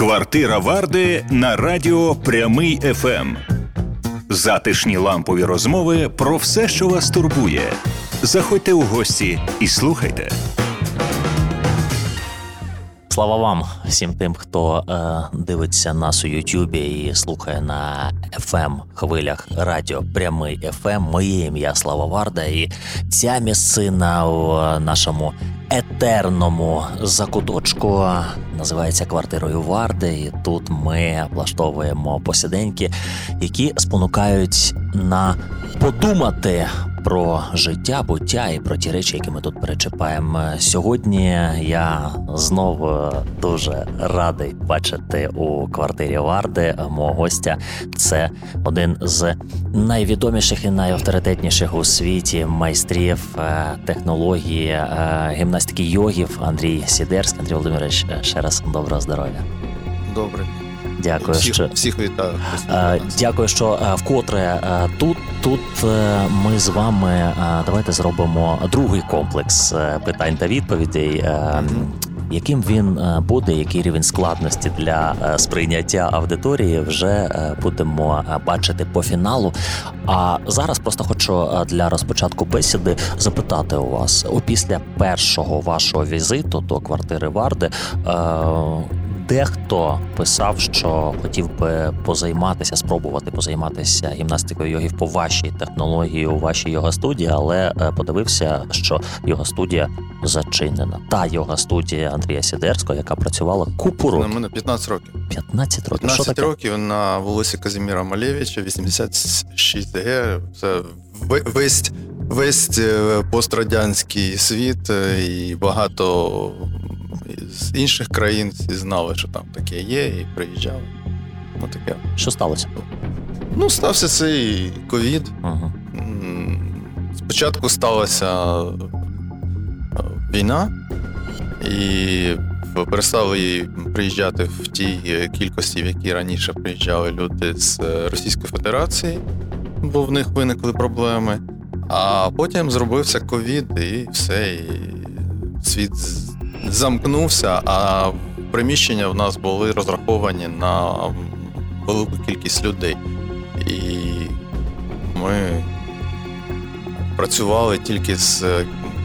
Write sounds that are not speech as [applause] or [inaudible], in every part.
Квартира Варди на радіо Прямий ФМ. Затишні лампові розмови про все, що вас турбує. Заходьте у гості і слухайте. Слава вам всім тим, хто е, дивиться нас у Ютубі і слухає на fm хвилях радіо Прямий FM. Моє ім'я Слава Варда, і ця місцина у нашому етерному закуточку називається квартирою Варди. І тут ми влаштовуємо посіденьки, які спонукають на подумати про життя, буття і про ті речі, які ми тут перечіпаємо. Сьогодні я знову дуже радий бачити у квартирі Варди мого гостя. Це один з найвідоміших і найавторитетніших у світі майстрів е, технології е, гімнастики йогів Андрій Сідерський. Андрій Володимирович, ще раз доброго здоров'я. Добре. Дякую, всіх, що всіх вітаю. Е, дякую, що е, вкотре е, тут. Тут ми з вами давайте зробимо другий комплекс питань та відповідей. Яким він буде, який рівень складності для сприйняття аудиторії, вже будемо бачити по фіналу. А зараз просто хочу для розпочатку бесіди запитати у вас після першого вашого візиту до квартири Варди дехто писав, що хотів би позайматися, спробувати позайматися гімнастикою йогів по вашій технології у вашій йога студії, але е, подивився, що йога студія зачинена. Та йога студія Андрія Сідерського, яка працювала купу років. На мене 15 років. 15 років. 15 що таке? років на вулиці Казіміра Малєвича, 86 г. Це весь весь е, пострадянський світ е, і багато з інших країн всі знали, що там таке є, і приїжджали. Ну, таке. Що сталося? Ну, стався цей ковід. Ага. Спочатку сталася е, війна, і перестали приїжджати в тій кількості, в якій раніше приїжджали люди з Російської Федерації, бо в них виникли проблеми. А потім зробився ковід, і все, і світ замкнувся, а приміщення в нас були розраховані на велику кількість людей. І ми працювали тільки з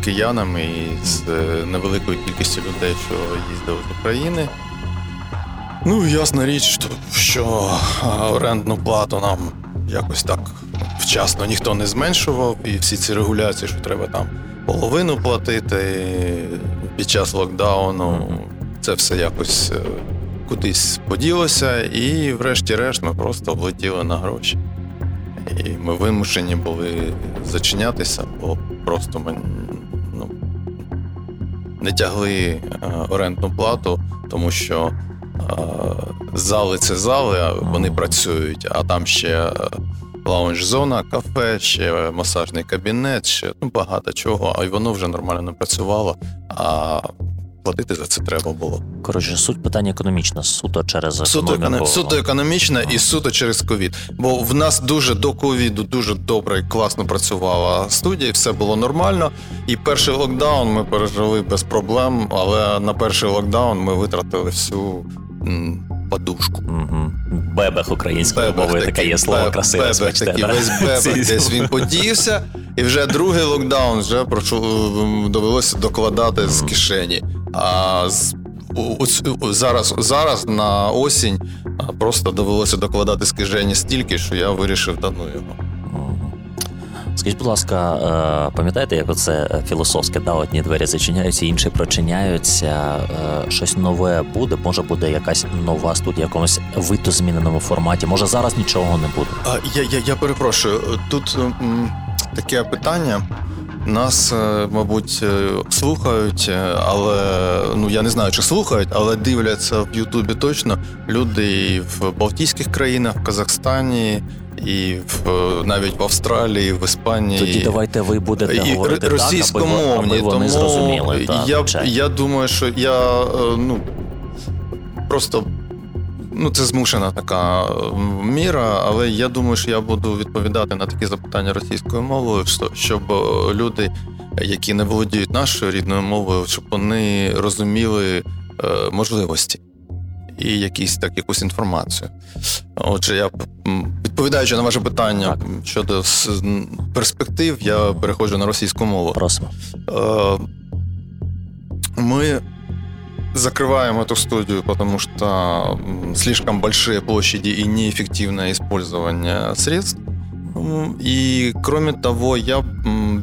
киянами і з невеликою кількістю людей, що їздили з України. Ну, ясна річ, що орендну плату нам якось так вчасно ніхто не зменшував, і всі ці регуляції, що треба там половину платити під час локдауну. Це все якось е, кудись поділося, і, врешті-решт, ми просто влетіли на гроші. І ми вимушені були зачинятися, бо просто ми ну, не тягли е, орендну плату, тому що е, зали це зали, вони працюють, а там ще лаунж-зона, кафе, ще масажний кабінет, ще ну, багато чого, а й воно вже нормально не працювало. А платити за це треба було. Коротше, суть питання економічна, суто через суто, економ... суто економічна і суто через ковід. Бо в нас дуже до ковіду дуже добре і класно працювала студія, і все було нормально. І перший локдаун ми пережили без проблем, але на перший локдаун ми витратили всю подушку. Угу. Бебех українською мовою таке є слово красиве. Бебех такий, весь бебех десь він подівся, і вже другий локдаун вже довелося докладати з кишені. А з зараз зараз на осінь просто довелося докладати з кишені стільки, що я вирішив та ну його. Скажіть, будь ласка, е, пам'ятаєте, як оце філософське, да, одні двері зачиняються, інші прочиняються. Е, щось нове буде, може буде якась нова студія в якомусь витозміненому форматі. Може зараз нічого не буде. Я я, я перепрошую. Тут м, таке питання. Нас, е, мабуть, слухають, але ну я не знаю, чи слухають, але дивляться в Ютубі точно люди і в Балтійських країнах, в Казахстані, і в навіть в Австралії, в Іспанії. Тоді давайте ви будете і говорити російськомовні, так, аби вони тому зрозуміли. Так, я я думаю, що я е, ну просто. Ну, це змушена така міра, але я думаю, що я буду відповідати на такі запитання російською мовою, щоб люди, які не володіють нашою рідною мовою, щоб вони розуміли е, можливості. і якісь так якусь інформацію. Отже, я відповідаючи на ваше питання так. щодо перспектив, я переходжу на російську мову. Просимо. Е, ми закрываем эту студию, потому что слишком большие площади и неэффективное использование средств. И кроме того, я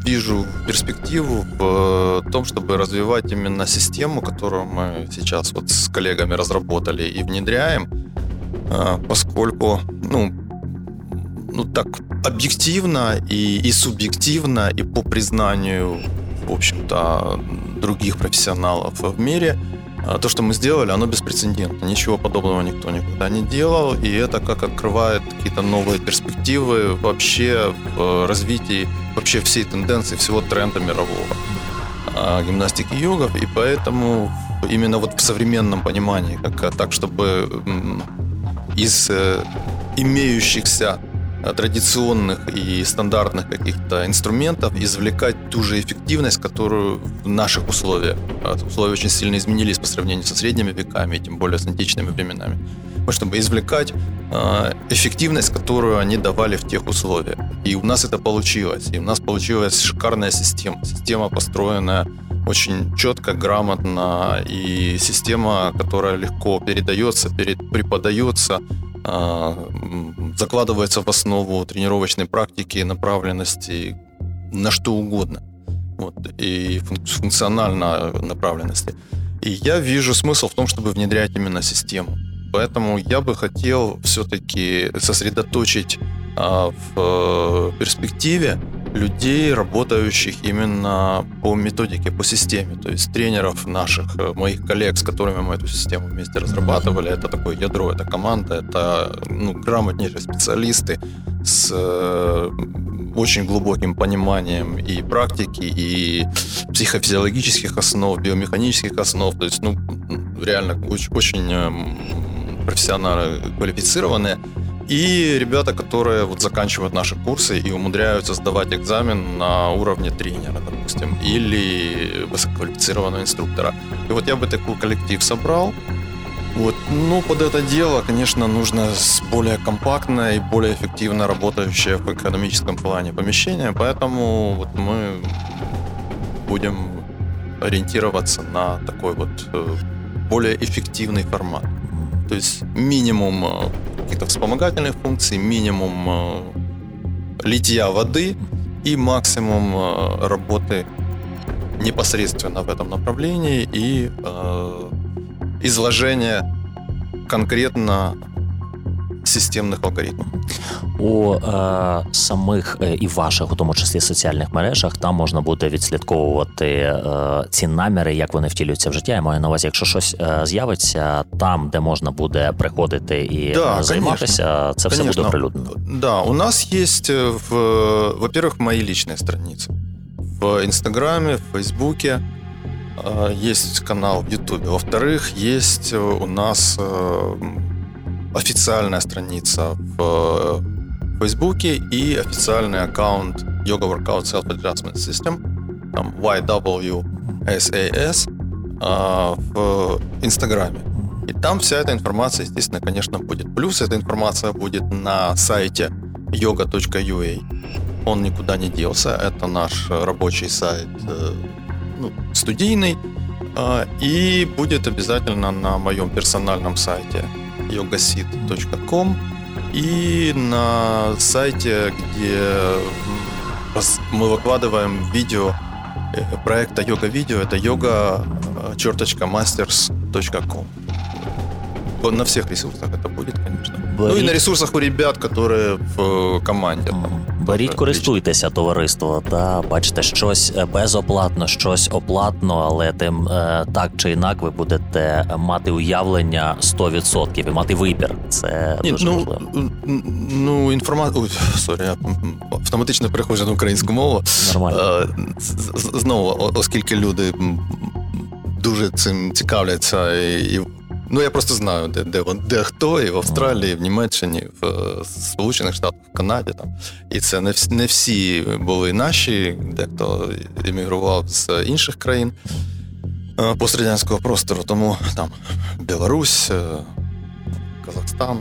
вижу перспективу в том, чтобы развивать именно систему, которую мы сейчас вот с коллегами разработали и внедряем, а, поскольку, ну, ну так объективно и, и субъективно, и по признанию, в общем-то, других профессионалов в мире – то, что мы сделали, оно беспрецедентно. Ничего подобного никто никогда не делал, и это как открывает какие-то новые перспективы вообще в развитии вообще всей тенденции, всего тренда мирового а, гимнастики йогов, и поэтому именно вот в современном понимании, как так, чтобы из э, имеющихся традиционных и стандартных каких-то инструментов извлекать ту же эффективность, которую в наших условиях. А условия очень сильно изменились по сравнению со средними веками, тем более с античными временами. Чтобы извлекать а, эффективность, которую они давали в тех условиях. И у нас это получилось. И у нас получилась шикарная система. Система, построенная очень четко, грамотно, и система, которая легко передается, преподается, а, закладывается в основу тренировочной практики, направленности на что угодно. Вот, и функциональной направленности. И я вижу смысл в том, чтобы внедрять именно систему. Поэтому я бы хотел все-таки сосредоточить а, в э, перспективе людей, работающих именно по методике, по системе. То есть тренеров наших, э, моих коллег, с которыми мы эту систему вместе разрабатывали. Это такое ядро, это команда, это ну, грамотнейшие специалисты с э, очень глубоким пониманием и практики, и психофизиологических основ, биомеханических основ. То есть, ну, реально очень, очень эм, профессионально квалифицированные. И ребята, которые вот заканчивают наши курсы и умудряются сдавать экзамен на уровне тренера, допустим, или высококвалифицированного инструктора. И вот я бы такой коллектив собрал, вот. Ну, под это дело, конечно, нужно более компактное и более эффективно работающее в экономическом плане помещение, поэтому вот мы будем ориентироваться на такой вот э, более эффективный формат. То есть минимум э, каких-то вспомогательных функций, минимум э, литья воды и максимум э, работы непосредственно в этом направлении и э, изложение конкретно системних алгоритмів. У е, самих е, і ваших, у тому числі соціальних мережах, там можна буде відслідковувати е, ці наміри, як вони втілюються в життя. Я маю на увазі, якщо щось е, з'явиться там, де можна буде приходити і да, займатися, конечно. це все буде оприлюднено. Да, у нас є в, во-первых, мої личные страницы. В Инстаграме, в Фейсбуке, есть канал в Ютубе. Во-вторых, есть у нас официальная страница в Фейсбуке и официальный аккаунт Yoga Workout Self Adjustment System, там YWSAS, а, в Инстаграме. И там вся эта информация, естественно, конечно, будет. Плюс эта информация будет на сайте yoga.ua. Он никуда не делся. Это наш рабочий сайт, э, ну, студийный. А, и будет обязательно на моем персональном сайте yogasit.com и на сайте, где мы выкладываем видео э, проекта Йога Видео, это yoga черточка masters.com. На всех ресурсах это будет, конечно. Беріть... Ну і на ресурсах у ребят, які в команді. Беріть, користуйтеся, товариство, та бачите, щось безоплатно, щось оплатно, але тим е, так чи інак ви будете мати уявлення 100% і мати вибір. Це Ні, дуже ну, важливо. Ну, інформація. Сорі, я автоматично переходжу на українську мову. Нормально. Е, знову, оскільки люди дуже цим цікавляться і Ну я просто знаю, де де, де хто, і в Австралії, і в Німеччині, в е, Сполучених Штатах, в Канаді. Там. І це не всі, не всі були наші, дехто емігрував з інших країн е, пострадянського простору. Тому там Білорусь, е, Казахстан,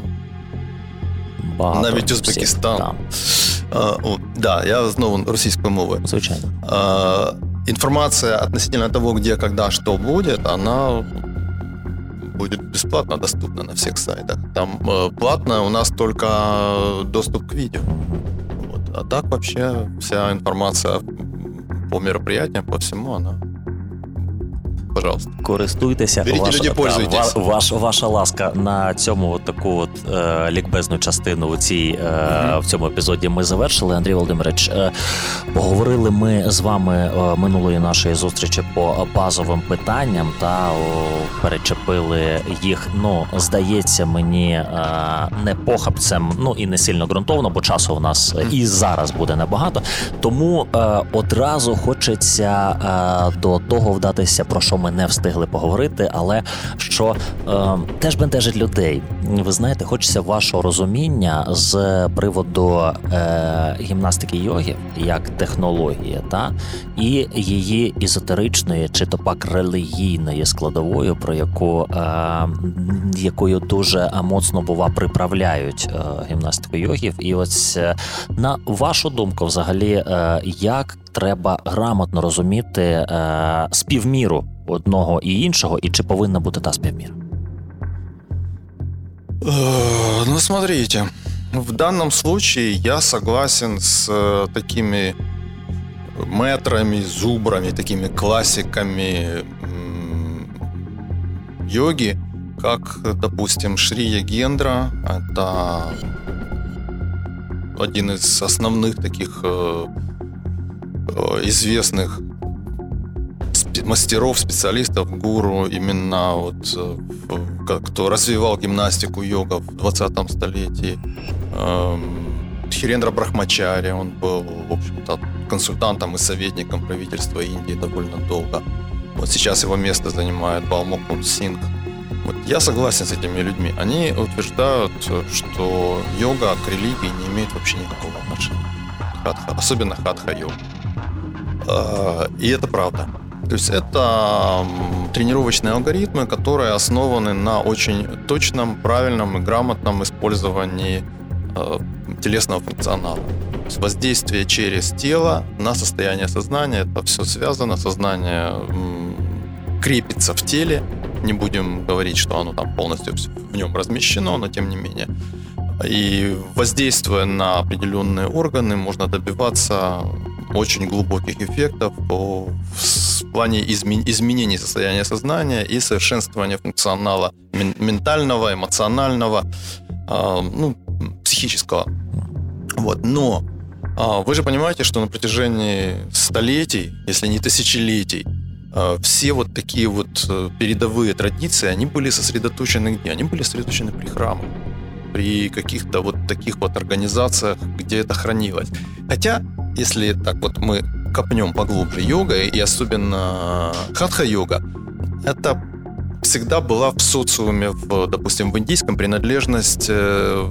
Багато навіть Узбекистан. Всіх, да, я знову російською мовою. Звичайно. А, информация относительно того, где, когда, что будет, она будет бесплатно доступна на всех сайтах. Там э, платно у нас только доступ к видео. Вот. А так вообще вся информация по мероприятиям, по всему, она Пожалуйста. Користуйтеся, Беріть, ваша, люди, та, ваш, ваша ласка на цьому от таку от е, лікбезну частину у цій, е, mm-hmm. в цьому епізоді ми завершили. Андрій Володимирович, е, поговорили ми з вами е, минулої нашої зустрічі по базовим питанням та о, перечепили їх. Ну, здається, мені е, не похабцем, ну і не сильно ґрунтовно, бо часу в нас mm-hmm. і зараз буде небагато. Тому е, одразу хочеться до того вдатися, про що ми не встигли поговорити, але що е, теж бентежить людей. Ви знаєте, хочеться вашого розуміння з приводу е, гімнастики йоги як технології, та і її ізотеричної чи то пак релігійної складовою, про яку е, якою дуже моцно бува приправляють е, гімнастику йогів. І ось е, на вашу думку, взагалі, е, як треба грамотно розуміти е, співміру одного і іншого, і чи повинна бути та співміра? Э, ну, смотрите, в данном случае я согласен с э, такими метрами, зубрами, такими классиками йоги, как, допустим, Шри Ягендра. Это один из основных таких э, известных мастеров, специалистов, гуру, именно вот э, кто развивал гимнастику йога в 20 столетии. Эм, Хирендра Брахмачари, он был, в общем-то, консультантом и советником правительства Индии довольно долго. Вот сейчас его место занимает Балмокун Синг. Вот я согласен с этими людьми. Они утверждают, что йога к религии не имеет вообще никакого отношения. Хатха, особенно хатха-йога. А, и это правда. То есть это тренировочные алгоритмы, которые основаны на очень точном, правильном и грамотном использовании э, телесного функционала. То есть воздействие через тело на состояние сознания, это все связано, сознание крепится в теле, не будем говорить, что оно там полностью в нем размещено, но тем не менее. И воздействуя на определенные органы, можно добиваться очень глубоких эффектов по, в плане измен, изменения состояния сознания и совершенствования функционала ментального, эмоционального, э, ну, психического. Вот. Но э, вы же понимаете, что на протяжении столетий, если не тысячелетий, э, все вот такие вот э, передовые традиции, они были сосредоточены где? Они были сосредоточены при храмах при каких-то вот таких вот организациях, где это хранилось. Хотя если так вот мы копнем поглубже, йога и особенно хатха-йога, это всегда была в социуме, в, допустим, в индийском принадлежность э,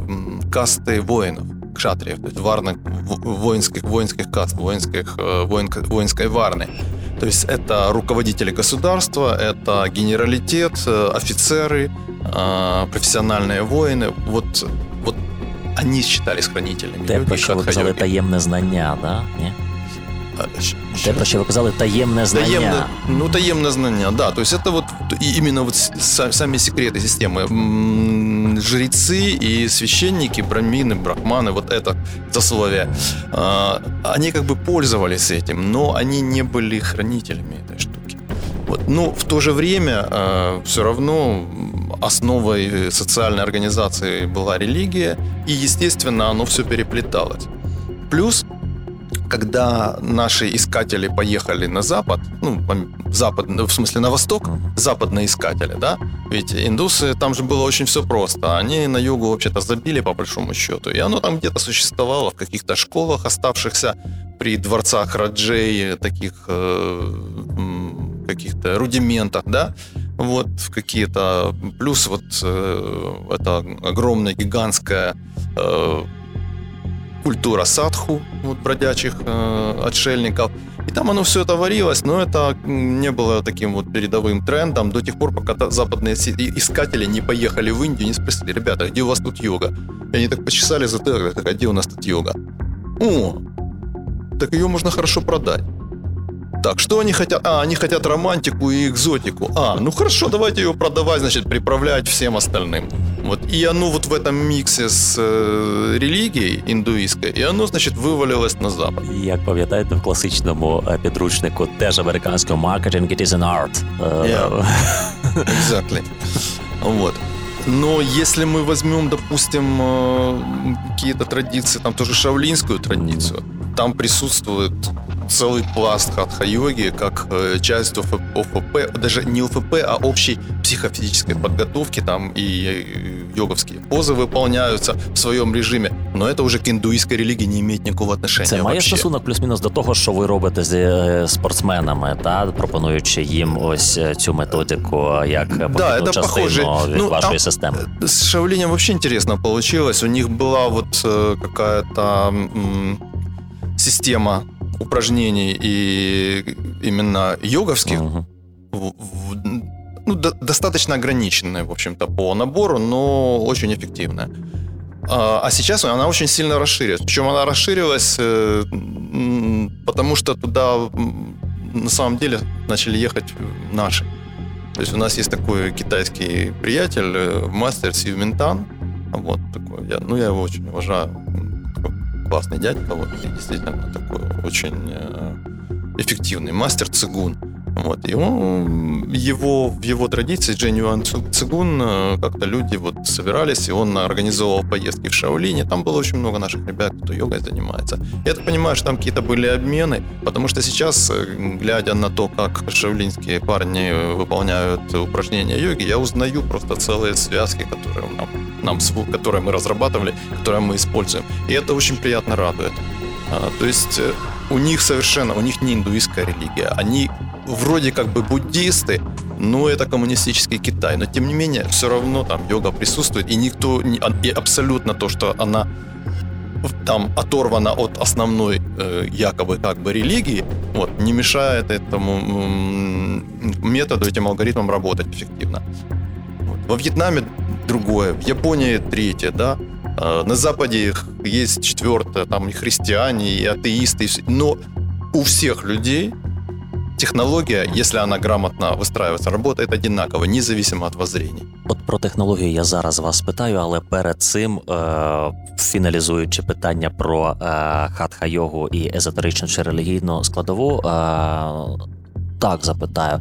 касты воинов, кшатриев, то есть варных, воинских, воинских каст, воинских, э, воин, воинской варны. То есть это руководители государства, это генералитет, э, офицеры, профессиональные воины. Вот, вот они считались хранителями. Те, про що ви казали таємне знання, да? Ні? Те, про що ви казали, таємне знання. Таємне, ну, таємне знання, да. То есть это вот именно вот сами секреты системы. Жрецы и священники, брамины, брахманы, вот это сословие, они как бы пользовались этим, но они не были хранителями этой штуки. Вот. Но в то же время все равно основой социальной организации была религия, и, естественно, оно все переплеталось. Плюс, когда наши искатели поехали на запад, ну, запад, в смысле на восток, западные искатели, да, ведь индусы, там же было очень все просто. Они на югу вообще-то забили, по большому счету, и оно там где-то существовало в каких-то школах, оставшихся при дворцах Раджей, таких э, каких-то рудиментах, да, вот какие-то... Плюс вот э, это огромная, гигантская э, культура садху, вот бродячих э, отшельников. И там оно все это варилось, но это не было таким вот передовым трендом до тех пор, пока западные искатели не поехали в Индию, не спросили, ребята, где у вас тут йога? И они так почесали затылок, так, где у нас тут йога? О, так ее можно хорошо продать. Так, что они хотят? А, они хотят романтику и экзотику. А, ну хорошо, давайте ее продавать, значит, приправлять всем остальным. Вот. И оно вот в этом миксе с э, релігією індуїзькою, і оно, значить, вивалилось на запад. Як пам'ятаєте, в класичному підручнику теж американського marketing it is an art. Yeah. [laughs] exactly. Вот. Но если мы возьмем, допустим, какие-то традиции, там тоже шаолинскую традицию, там присутствует целый пласт хатха-йоги как э, часть ОФП, даже не ОФП, а общей психофизической подготовки, там и йоговские позы выполняются в своем режиме, но это уже к індуїзькій релігії не имеет никакого отношения. Це має вообще. стосунок плюс-мінус до того, що ви робите з спортсменами, та пропонуючи їм ось цю методику як да, это похоже. від ну, вашої системи. С Шаолинем вообще интересно получилось. У них была вот какая-то система упражнений и именно йоговских, угу. в, в, ну, до, достаточно ограниченная, в общем-то, по набору, но очень эффективная. А, а сейчас она очень сильно расширилась. Причем она расширилась, э, потому что туда на самом деле начали ехать наши. То есть у нас есть такой китайский приятель, э, мастер Сив Минтан. Вот такой. Я, ну, я его очень уважаю классный дядька, вот, действительно такой очень э, эффективный мастер цигун. Вот, и он, его, в его традиции Дженюан Цигун э, как-то люди вот собирались, и он организовывал поездки в Шаолине. Там было очень много наших ребят, кто йогой занимается. Я так понимаю, что там какие-то были обмены, потому что сейчас, э, глядя на то, как шаолинские парни выполняют упражнения йоги, я узнаю просто целые связки, которые нам, нам которые мы разрабатывали, которые мы используем. И это очень приятно радует. А, то есть э, у них совершенно, у них не индуистская религия. Они вроде как бы буддисты, но это коммунистический Китай. Но тем не менее, все равно там йога присутствует, и никто, и абсолютно то, что она там оторвана от основной э, якобы как бы религии, вот, не мешает этому методу, этим алгоритмам работать эффективно. Вот. Во Вьетнаме другое, в Японии третье, да, э, на Западе есть четвертое, там и христиане, и атеисты, но у всех людей технология, если она грамотно выстраивается, работает одинаково, независимо от воззрений. От про технологію я зараз вас спитаю, але перед цим, е, фіналізуючи питання про е, хатха-йогу і езотеричну чи релігійну складову. Е, так запитаю,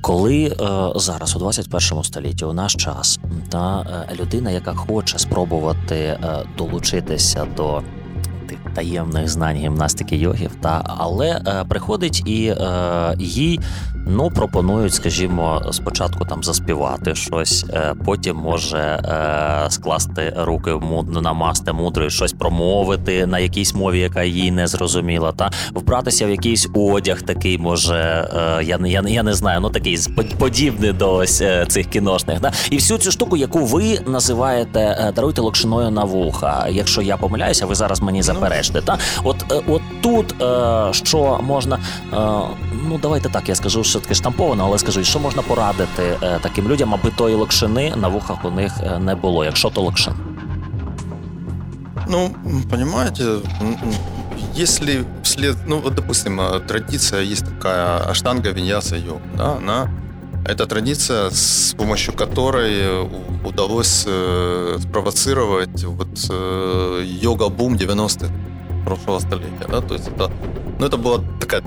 коли е, зараз у 21 столітті у наш час та е, людина, яка хоче спробувати е, долучитися до тих таємних знань гімнастики йогів, та але е, приходить і е, їй ну пропонують, скажімо, спочатку там заспівати щось, е, потім може е, скласти руки намасти мудрою, щось промовити на якійсь мові, яка їй не зрозуміла, та вбратися в якийсь одяг, такий може, е, я я, я не знаю, ну такий подібний до ось цих кіношних. Да? І всю цю штуку, яку ви називаєте даруйте локшиною на вуха. Якщо я помиляюся, ви зараз мені заперечте. Та от от тут що можна, ну давайте так, я скажу, що таке штамповано, але скажу, що можна порадити таким людям, аби тої локшини на вухах у них не було, якщо то локшин. Ну, понимаете, если вслед, ну вот, допустим, традиция есть такая аштанга виньяса йог, да, она это традиция, с помощью которой удалось э, спровоцировать вот э, йога-бум 90-х прошлого столетия. Да? То есть это, ну, это была такая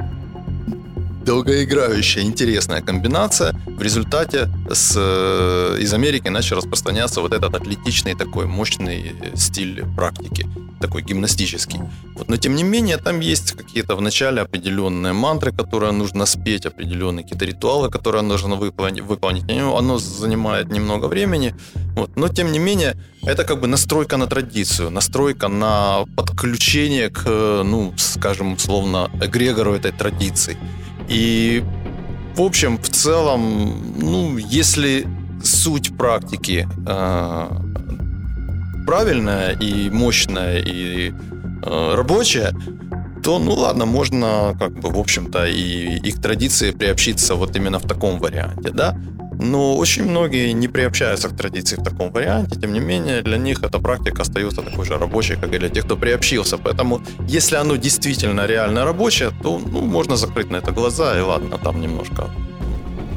долгоиграющая, интересная комбинация. В результате с, э, из Америки начал распространяться вот этот атлетичный такой мощный стиль практики такой гимнастический. Вот, но тем не менее, там есть какие-то в начале определенные мантры, которые нужно спеть, определенные какие-то ритуалы, которые нужно выполнить. выполнить. Оно занимает немного времени, вот, но тем не менее, это как бы настройка на традицию, настройка на подключение к, ну, скажем, условно, эгрегору этой традиции. И, в общем, в целом, ну, если суть практики э, правильная и мощная, и э, рабочая, то, ну ладно, можно, как бы, в общем-то, и их традиции приобщиться вот именно в таком варианте, да. Но очень многие не приобщаются к традиции в таком варианте. Тем не менее, для них эта практика остается такой же рабочей, как и для тех, кто приобщился. Поэтому, если оно действительно реально рабочее, то ну, можно закрыть на это глаза и ладно, там немножко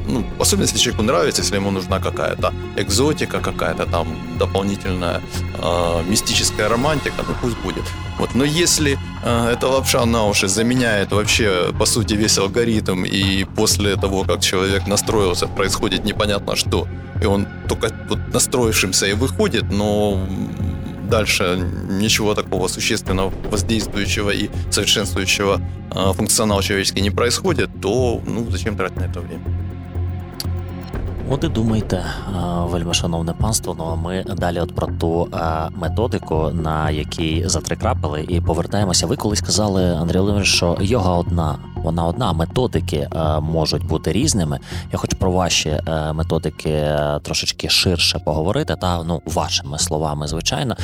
ну, особенно если человеку нравится, если ему нужна какая-то экзотика, какая-то там дополнительная э, мистическая романтика, ну пусть будет. Вот, но если э, эта лапша на уши заменяет вообще, по сути, весь алгоритм, и после того, как человек настроился, происходит непонятно что, и он только вот настроившимся и выходит, но дальше ничего такого существенного, воздействующего и совершенствующего э, функционал человеческий не происходит, то ну, зачем тратить на это время? От і думайте, вельми шановне панство. Ну а ми далі, от про ту методику, на якій затрикрапили, і повертаємося. Ви колись казали, Андрій Володимирович, що йога одна вона одна. Методики е, можуть бути різними. Я хочу про ваші е, методики е, трошечки ширше поговорити. Та ну вашими словами, звичайно.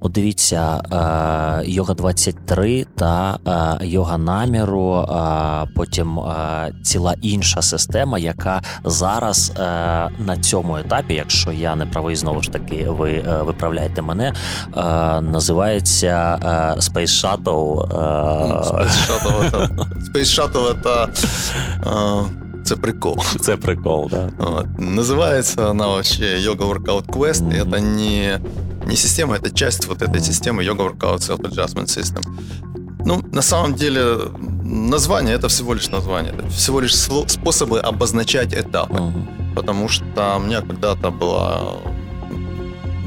От дивіться, йога 23 та йога наміру. Потім ціла інша система, яка зараз на цьому етапі, якщо я не правий, знову ж таки, ви виправляєте мене, називається Space Shuttle. Space Shuttle, Space Shuttle Шатов это це прикол. [laughs] Це прикол, да. Вот. Называется она вообще Yoga Workout Quest. Mm-hmm. Это не, не система, это часть вот этой системы Yoga Workout Self Adjustment System. Ну, на самом деле, название это всего лишь название. Это всего лишь способы обозначать этапы. Mm-hmm. Потому что у меня когда-то была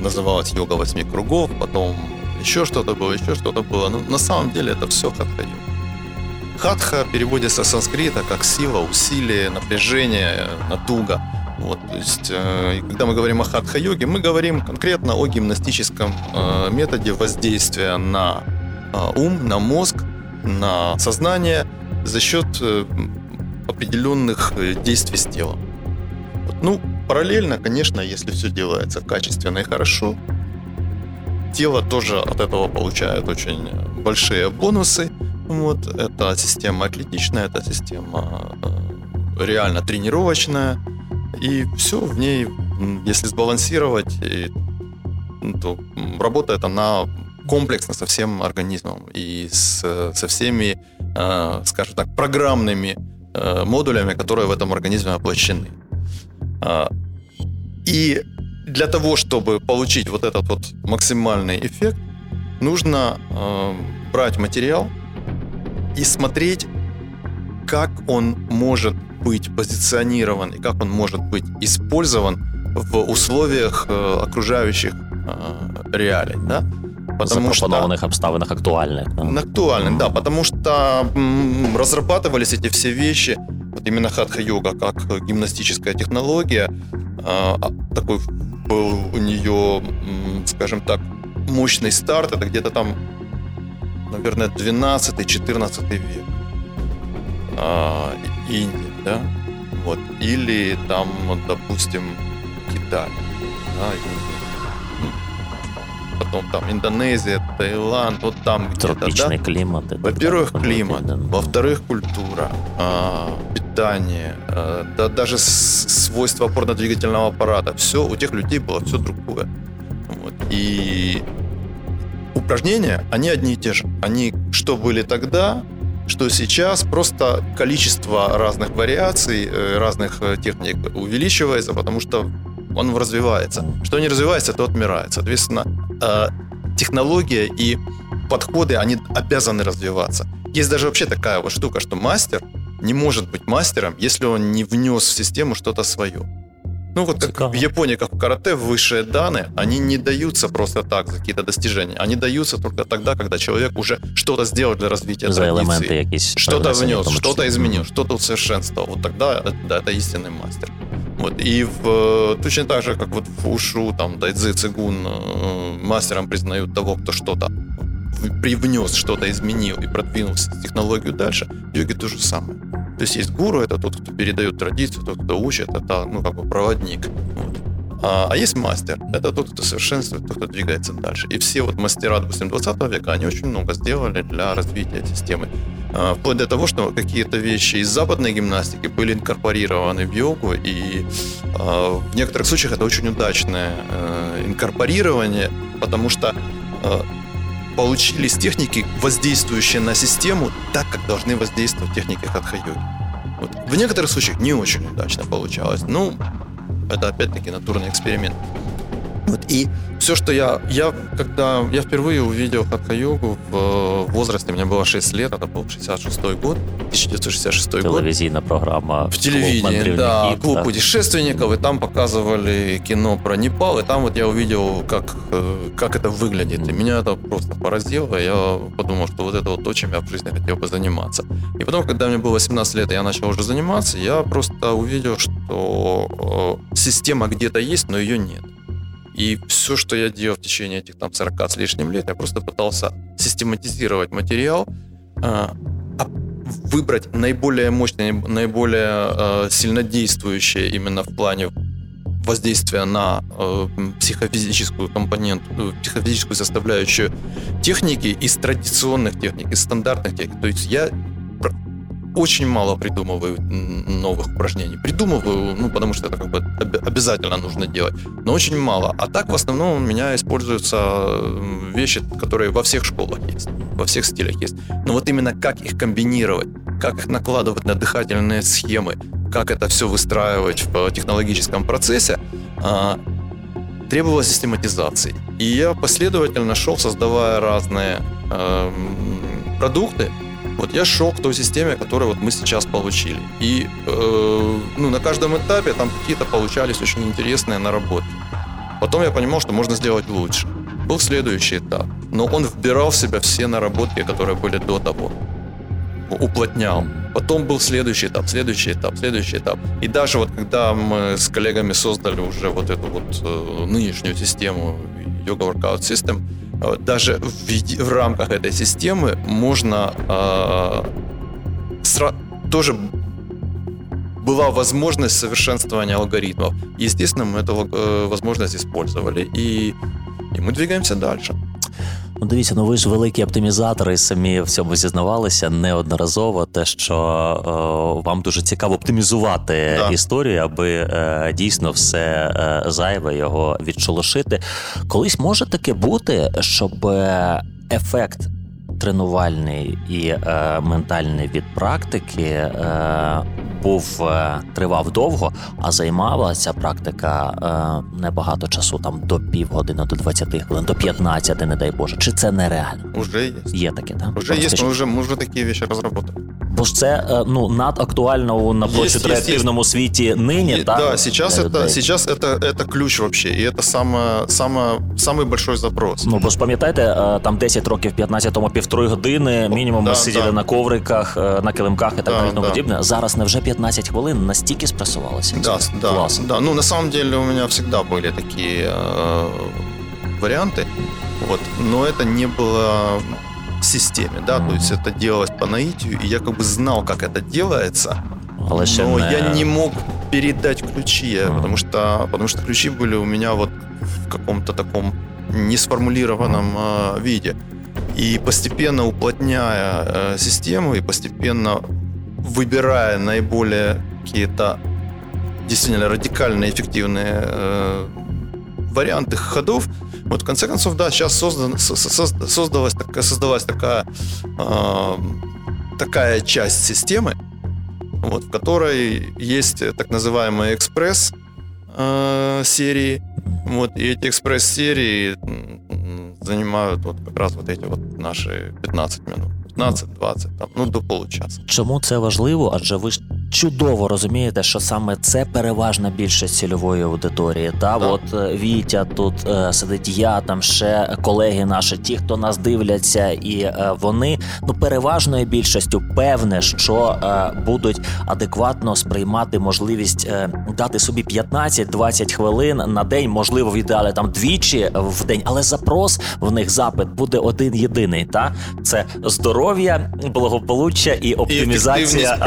называлась йога восьми кругов, потом еще что-то было, еще что-то было. Но на самом деле это все хатха-йога. Хатха переводится с санскрита как сила, усилие, напряжение, натуга. Вот, то есть, э, когда мы говорим о хатха-йоге, мы говорим конкретно о гимнастическом э, методе воздействия на э, ум, на мозг, на сознание за счет э, определенных э, действий с телом. Вот, ну, параллельно, конечно, если все делается качественно и хорошо, тело тоже от этого получает очень большие бонусы – вот, эта система атлетичная, эта система э, реально тренировочная. И все в ней, если сбалансировать, и, то работает она комплексно со всем организмом и с, со всеми, э, скажем так, программными э, модулями, которые в этом организме оплощены. А, и для того, чтобы получить вот этот вот максимальный эффект, нужно брать материал, и смотреть, как он может быть позиционирован и как он может быть использован в условиях э, окружающих э, реалий, да? Потому Запропонованных что, обставинах актуальных. Да? Актуальных, да, потому что м, разрабатывались эти все вещи, вот именно хатха-йога как гимнастическая технология, э, такой был у нее, скажем так, мощный старт, это где-то там наверное, 12-14 век. А, Индия, да? Вот. Или там, допустим, Китай, да, Индия. Потом там Индонезия, Таиланд, вот там где-то, Тропичный да? климат. Во-первых, климат. Да. Во-вторых, культура, а, питание, а, да, даже свойства опорно-двигательного аппарата. Все, у тех людей было все другое. Вот. И упражнения, они одни и те же. Они что были тогда, что сейчас, просто количество разных вариаций, э, разных э, техник увеличивается, потому что он развивается. Что не развивается, то отмирает. Соответственно, э, технология и подходы, они обязаны развиваться. Есть даже вообще такая вот штука, что мастер не может быть мастером, если он не внес в систему что-то свое. Ну вот как в Японии, как в карате, высшие данные, они не даются просто так за какие-то достижения. Они даются только тогда, когда человек уже что-то сделал для развития за традиции. Что-то внес, что-то изменил, что-то усовершенствовал. Вот тогда да, это истинный мастер. Вот. И в, точно так же, как вот в Ушу, там, Дайдзи, Цигун, э, мастером признают того, кто что-то привнес, что-то изменил и продвинул технологию дальше, в йоге то же самое. То есть есть гуру, это тот, кто передает традицию, тот, кто учит, это ну, как бы проводник. А, а есть мастер. Это тот, кто совершенствует, тот, кто двигается дальше. И все вот мастера, допустим, 20 века, они очень много сделали для развития системы. А, вплоть до того, что какие-то вещи из западной гимнастики были инкорпорированы в йогу, и а, в некоторых случаях это очень удачное э, инкорпорирование, потому что э, получились техники, воздействующие на систему так, как должны воздействовать техники хатха-йоги. Вот. В некоторых случаях не очень удачно получалось. Ну, это опять-таки натурный эксперимент. Вот, и все, что я, я, когда я впервые увидел хатха-йогу в возрасте, мне было 6 лет, это был 66 год, 1966 год. Телевизийная программа. В телевидении, да, клуб да. путешественников, и там показывали кино про Непал, и там вот я увидел, как, э, как это выглядит, и меня это просто поразило, я подумал, что вот это вот то, чем я в жизни хотел бы заниматься. И потом, когда мне было 18 лет, я начал уже заниматься, я просто увидел, что э, система где-то есть, но ее нет. И все, что я делал в течение этих там 40 с лишним лет, я просто пытался систематизировать материал, а, а выбрать наиболее мощные, наиболее э, сильнодействующие именно в плане воздействия на э, психофизическую компоненту, э, психофизическую составляющую техники из традиционных техник, из стандартных техник. То есть я очень мало придумываю новых упражнений. Придумываю, ну, потому что это как бы обязательно нужно делать, но очень мало. А так в основном у меня используются вещи, которые во всех школах есть, во всех стилях есть. Но вот именно как их комбинировать, как их накладывать на дыхательные схемы, как это все выстраивать в технологическом процессе, а, требовало систематизации. И я последовательно шел, создавая разные э, продукты, вот я шел к той системе, которую вот мы сейчас получили. И э, ну, на каждом этапе там какие-то получались очень интересные наработки. Потом я понимал, что можно сделать лучше. Был следующий этап. Но он вбирал в себя все наработки, которые были до того. Уплотнял. Потом был следующий этап, следующий этап, следующий этап. И даже вот когда мы с коллегами создали уже вот эту вот э, нынешнюю систему Yoga Workout System, даже в, в рамках этой системы можно э, сра- тоже была возможность совершенствования алгоритмов. Естественно, мы эту э, возможность использовали, и, и мы двигаемся дальше. Ну, дивіться, ну ви ж великі оптимізатори, самі в цьому зізнавалися неодноразово. Те, що е, вам дуже цікаво оптимізувати да. історію, аби е, дійсно все е, зайве його відшолошити. Колись може таке бути, щоб ефект тренувальний і е, ментальний від практики е, був е, тривав довго, а займала ця практика е, небагато часу, там до півгодини, до 20 хвилин, до 15, не дай Боже. Чи це нереально? Уже є. Є таке, так? Уже є, ми вже, ми вже такі речі розробили. Бо ж це е, ну надактуально на напрочуд реактивному світі нині. Есть, так? Да, сейчас это, сейчас это, это ключ вообще, и это самое, самое, самый большой запрос. Ну, бо ж пам'ятаєте, там 10 років 15-му півтори години, мінімум да, ми сиділи да. на ковриках, на килимках і так далі да, подібне. Зараз невже 15 хвилин настільки спресувалося? Да, да, Класс. да. Ну, на самом деле у меня всегда были такие э, варианты, вот, но это не было в системе, да, то есть это делалось по наитию, и я как бы знал, как это делается, но я не мог передать ключи, потому что, потому что ключи были у меня вот в каком-то таком несформулированном э, виде. И постепенно уплотняя э, систему и постепенно выбирая наиболее какие-то действительно радикальные, эффективные э, варианты ходов, вот в конце концов, да, сейчас создан, создалась, создалась такая, э, такая часть системы, вот, в которой есть так называемые экспресс э, вот, и эти экспресс-серии занимают вот как раз вот эти вот наши 15 минут. 15-20, там, ну до получаса. Чому це важливо? Адже ви ж чудово розумієте, що саме це переважна більшість цільової аудиторії. Та так. от е, Вітя тут е, сидить я, там ще колеги наші, ті, хто нас дивляться, і е, вони ну переважною більшістю певне, що будуть адекватно сприймати можливість дати собі 15-20 хвилин на день, можливо, в ідеалі там двічі в день, але запрос в них запит буде один єдиний. Та це здоров'я, благополуччя і оптимізація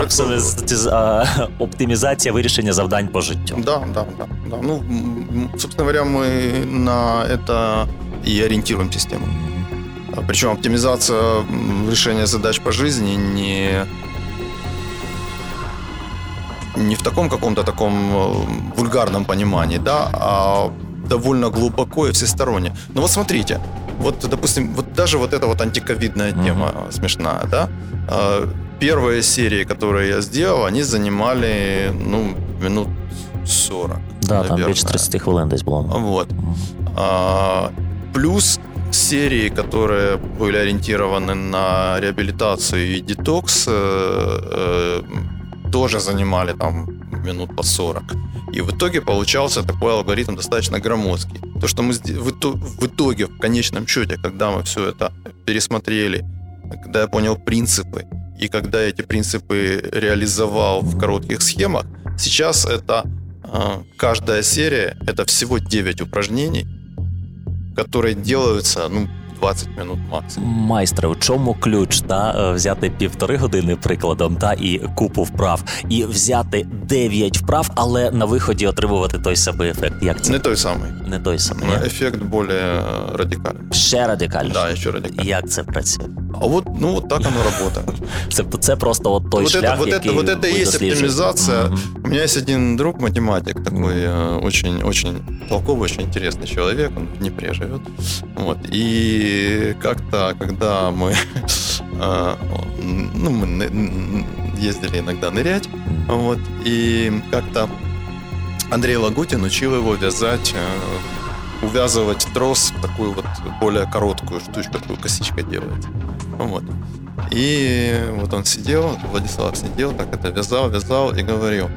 е, [laughs] оптимізація вирішення завдань по життю. Да, да, да, да. Ну, собственно говоря, мы на это и ориентируем систему. Причем оптимизация решения задач по жизни не не в таком каком-то таком э, вульгарном понимании, да, а довольно глубоко и всесторонне. Но вот смотрите, вот, допустим, вот даже вот эта вот антиковидная mm-hmm. тема смешная, да, а, первые серии, которые я сделал, они занимали, ну, минут 40. Да, наверное. там більше 30 хвилин десь було. Вот. А, плюс серии, которые были ориентированы на реабилитацию и детокс, э, э, тоже занимали там минут по 40. И в итоге получался такой алгоритм достаточно громоздкий. То, что мы в итоге, в конечном счете, когда мы все это пересмотрели, когда я понял принципы, и когда я эти принципы реализовал в коротких схемах, сейчас это э, каждая серия, это всего 9 упражнений, которые делаются, ну, 20 минут максимум. Майстре, у чому ключ та е, взяти півтори години прикладом та і купу вправ, і взяти 9 вправ, але на виході отримувати той самий ефект. Як це не той самий, не той самий. Не? Ефект більш радикальний. Ще радикальний. Да, ще радикальний. Як це працює? А от ну от так воно працює. [laughs] Тобто це просто от той вот шлях, это, який вот это, вот это есть оптимизация. Mm-hmm. У меня есть один друг математик такой mm-hmm. очень очень толковый, очень интересный человек. Он в Днепре живет. Вот и как-то, когда мы, [laughs] а, ну, мы ездили иногда нырять, вот, и как-то Андрей Лагутин учил его вязать, э, увязывать трос в такую вот более короткую штучку, такую косичка делает. Вот. И вот он сидел, Владислав сидел, так это вязал, вязал и говорил,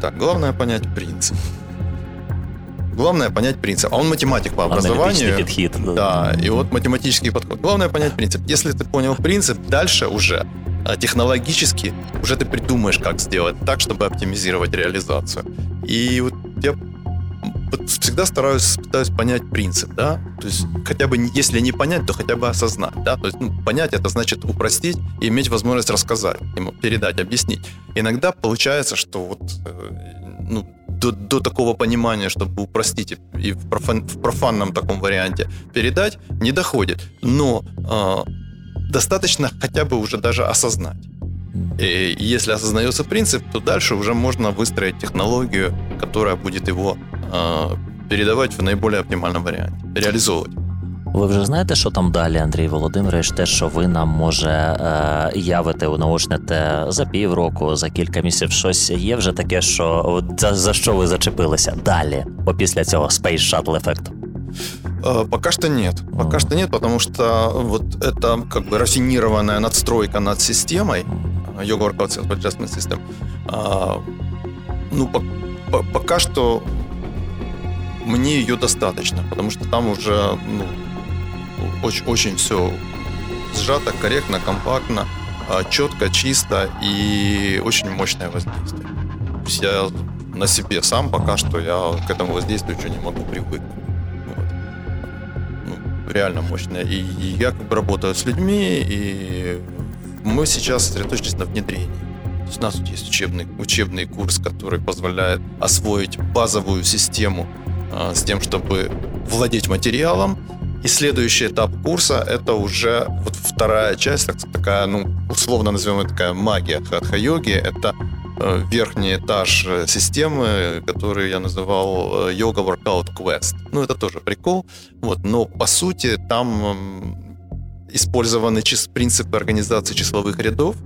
так, главное понять принцип. Главное понять принцип. А он математик по образованию. Подход, да. да, и вот математический подход. Главное понять принцип. Если ты понял принцип, дальше уже а, технологически уже ты придумаешь, как сделать так, чтобы оптимизировать реализацию. И вот я всегда стараюсь, пытаюсь понять принцип, да, то есть хотя бы, если не понять, то хотя бы осознать, да, то есть ну, понять это значит упростить и иметь возможность рассказать, ему передать, объяснить. Иногда получается, что вот э, ну, до, до такого понимания, чтобы упростить и в, профан, в профанном таком варианте передать, не доходит. Но э, достаточно хотя бы уже даже осознать. И если осознается принцип, то дальше уже можно выстроить технологию, которая будет его э, передавать в наиболее оптимальном варианте, реализовывать. Ви вже знаєте, що там далі, Андрій Володимирович, те, що ви нам може е, явити, унаочните за півроку, за кілька місяців щось? Є вже таке, що за, за що ви зачепилися? Далі, опісля цього Space Shuttle ефекту? Пока что нет. Пока что нет, потому что вот это как бы рафинированная надстройка над системой, Workout Adjustment System, ну, по, по, пока что мне ее достаточно, потому что там уже ну, очень, очень все сжато, корректно, компактно, а, четко, чисто и очень мощное воздействие. Я на себе сам пока что я к этому воздействию еще не могу привыкнуть. Вот. Ну, реально мощное. И, и я как бы работаю с людьми, и мы сейчас сосредоточились на внедрении. То есть у нас есть учебный, учебный курс, который позволяет освоить базовую систему э, с тем, чтобы владеть материалом, и следующий этап курса — это уже вот вторая часть, так, такая, ну, условно назовем это такая магия хатха-йоги. Это э, верхний этаж э, системы, который я называл йога Workout Quest. Ну, это тоже прикол. Вот, но по сути там э, использованы чис- принципы организации числовых рядов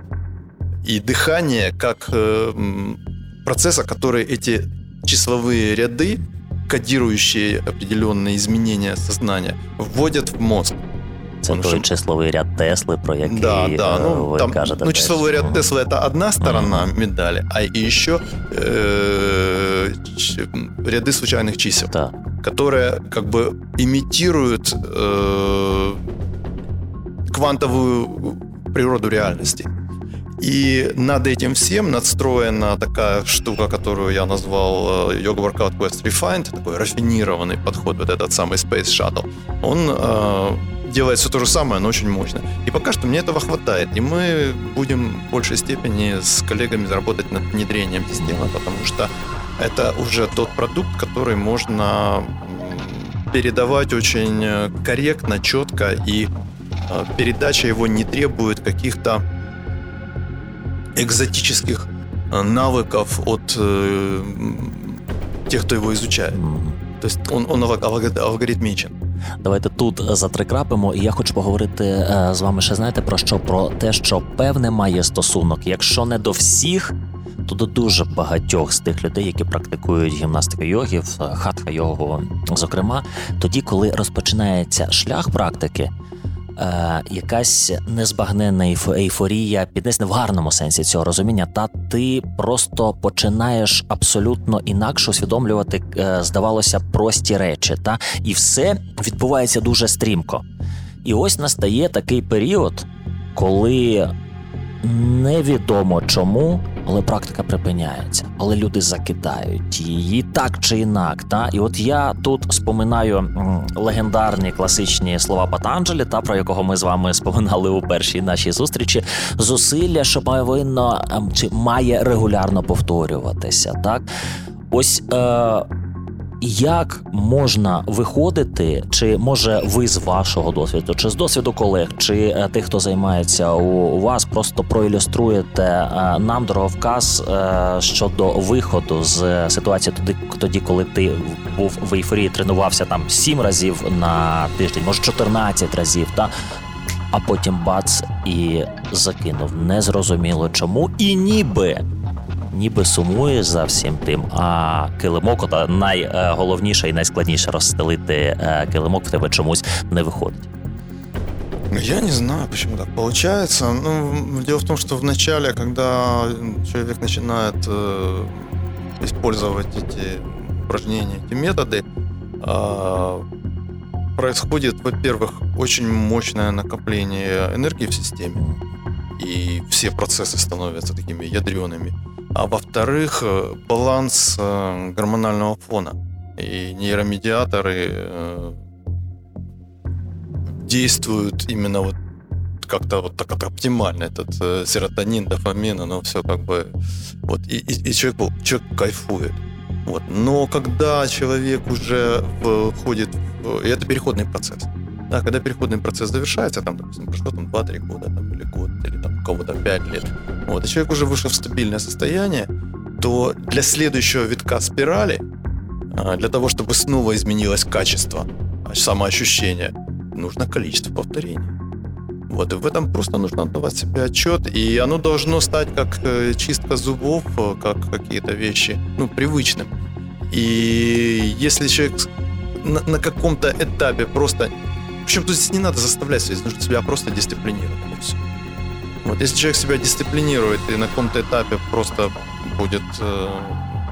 и дыхание как э, процесса, который эти числовые ряды кодирующие определенные изменения сознания вводят в мозг. Це той що... числовий ряд Тесли, про який да, да, ну, ви там, кажете. Ну, числовой ряд Теслы это одна сторона mm-hmm. медали, а и еще э, ряды случайных чисел, да. которые как бы имитируют э, квантовую природу реальности. И над этим всем надстроена такая штука, которую я назвал э, Yoga Workout Quest Refined, такой рафинированный подход, вот этот самый Space Shuttle. Он э, делает все то же самое, но очень мощно. И пока что мне этого хватает. И мы будем в большей степени с коллегами работать над внедрением системы, потому что это уже тот продукт, который можно передавать очень э, корректно, четко, и э, передача его не требует каких-то экзотических э, навыков от тех, кто его изучает. То есть он, он алгоритмічен. Давайте тут затрикрапимо, і я хочу поговорити з вами ще знаєте про що? Про те, що певне має стосунок, якщо не до всіх, то до дуже багатьох з тих людей, які практикують гімнастику йогів, хатха йогу, зокрема, тоді, коли розпочинається шлях практики. Е, якась незбагненна ейфорія, піднесне в гарному сенсі цього розуміння, та ти просто починаєш абсолютно інакше усвідомлювати, е, здавалося, прості речі, та і все відбувається дуже стрімко. І ось настає такий період, коли невідомо чому але практика припиняється, але люди закидають її так чи інак. Та і от я тут споминаю легендарні класичні слова Патанджелі, та про якого ми з вами споминали у першій нашій зустрічі. Зусилля, що повинно ем, чи має регулярно повторюватися, так ось. Е- як можна виходити, чи може ви з вашого досвіду, чи з досвіду колег, чи е, тих, хто займається у вас, просто проілюструєте е, нам дороговказ е, щодо виходу з ситуації тоді, тоді, коли ти був в ейфорії, тренувався там сім разів на тиждень, може 14 разів, та? А потім бац і закинув. Незрозуміло чому, і ніби ніби сумуєш за всім тим, а килимок, та найголовніше і найскладніше розстелити килимок в тебе чомусь не виходить. Я не знаю, почему так получается. Ну, дело в том, что в начале, когда человек начинает э, использовать эти упражнения, эти методы, э, происходит, во-первых, очень мощное накопление энергии в системе, и все процессы становятся такими ядреными а во-вторых, э, баланс э, гормонального фона. И нейромедиаторы э, действуют именно вот как-то вот так оптимально. Этот серотонин, дофамин, оно все как бы... Вот, и, и, и человек, человек кайфует. Вот. Но когда человек уже входит... И это переходный процесс. Да, когда переходный процесс завершается, там, допустим, прошло там 2-3 года, там, или год, или там кого-то 5 лет, вот, и человек уже вышел в стабильное состояние, то для следующего витка спирали, а, для того, чтобы снова изменилось качество, а, самоощущение, нужно количество повторений. Вот, и в этом просто нужно отдавать себе отчет, и оно должно стать как э, чистка зубов, э, как какие-то вещи, ну, привычным. И если человек на, на каком-то этапе просто причем тут здесь не надо заставлять себя, нужно себя просто дисциплинировать. Вот если человек себя дисциплинирует и на каком-то этапе просто будет... Э,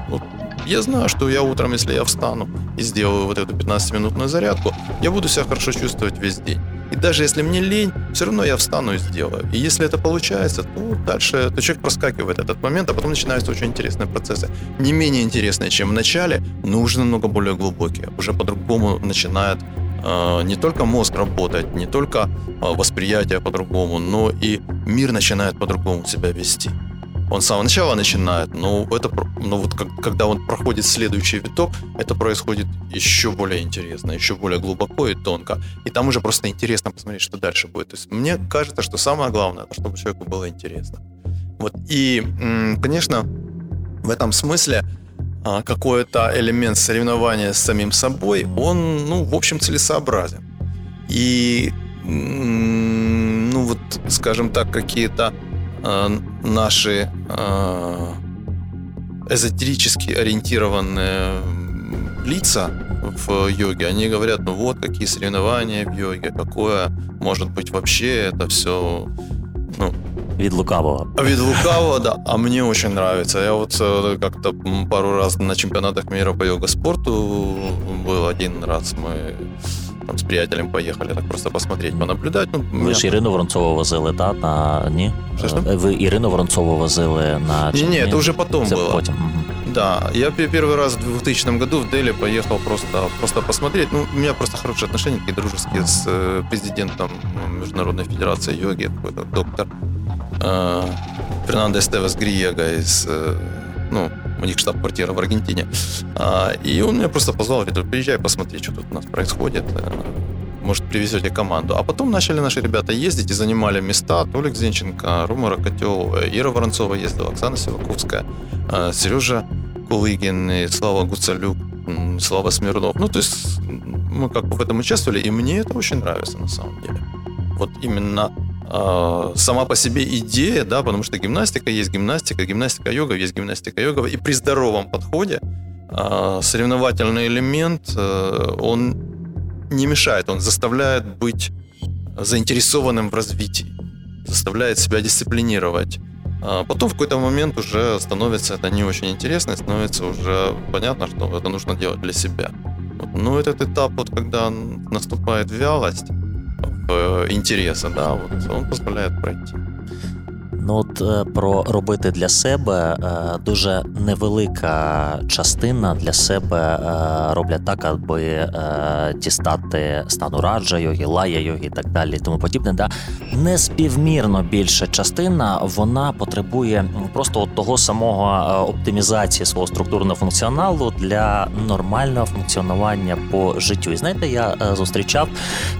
вот, я знаю, что я утром, если я встану и сделаю вот эту 15-минутную зарядку, я буду себя хорошо чувствовать весь день. И даже если мне лень, все равно я встану и сделаю. И если это получается, то дальше то человек проскакивает этот момент, а потом начинаются очень интересные процессы. Не менее интересные, чем в начале, но уже намного более глубокие. Уже по-другому начинает не только мозг работает, не только э, восприятие по-другому, но и мир начинает по-другому себя вести. Он с самого начала начинает, но это, но вот как, когда он проходит следующий виток, это происходит еще более интересно, еще более глубоко и тонко. И там уже просто интересно посмотреть, что дальше будет. То есть мне кажется, что самое главное, чтобы человеку было интересно. Вот. И, конечно, в этом смысле а, какой-то элемент соревнования с самим собой, он, ну, в общем, целесообразен. И, ну, вот, скажем так, какие-то э, наши э, эзотерически ориентированные лица в йоге, они говорят, ну вот какие соревнования в йоге, какое может быть вообще это все, ну, Від лукавого. Від лукавого, да. А мне очень нравится. Я вот э, как-то пару раз на чемпионатах мира по йога-спорту был один раз. Мы там с приятелем поехали так просто посмотреть, понаблюдать. Ну, Ви ж Ірину Воронцову возили, так? На... Ні? Що, що? Ви Ірину Воронцову возили на... Ні, ні, це вже потім Це було. потім. Да, я первый раз в 2000 году в Дели поехал просто, просто посмотреть. Ну, у меня просто хорошие отношения, такие дружеские, с э, президентом Международной Федерации йоги, какой-то доктор э, Фернандо Эстевес Гриего из, э, ну, у них штаб-квартира в Аргентине. А, и он меня просто позвал, говорит, приезжай, посмотри, что тут у нас происходит. Э, может, привезете команду. А потом начали наши ребята ездить и занимали места. Толик Зенченко, Рома Рокотел, Ира Воронцова ездила, Оксана Сиваковская, э, Сережа Кулыгин и Слава Гуцалюк, Слава Смирнов. Ну, то есть мы как бы в этом участвовали, и мне это очень нравится на самом деле. Вот именно э, сама по себе идея, да, потому что гимнастика есть гимнастика, гимнастика йога есть гимнастика йога, и при здоровом подходе э, соревновательный элемент, э, он не мешает, он заставляет быть заинтересованным в развитии, заставляет себя дисциплинировать. А потом в какой-то момент уже становится это не очень интересно, становится уже понятно, что это нужно делать для себя. Но этот этап, вот, когда наступает вялость интереса, да, вот, он позволяет пройти. Ну от е, про робити для себе е, дуже невелика частина для себе е, роблять так, аби дістати стану раджа йоги, лая йоги і так далі, і тому подібне. Да? Неспівмірно більша частина вона потребує просто от того самого оптимізації свого структурного функціоналу для нормального функціонування по життю. І знаєте, я зустрічав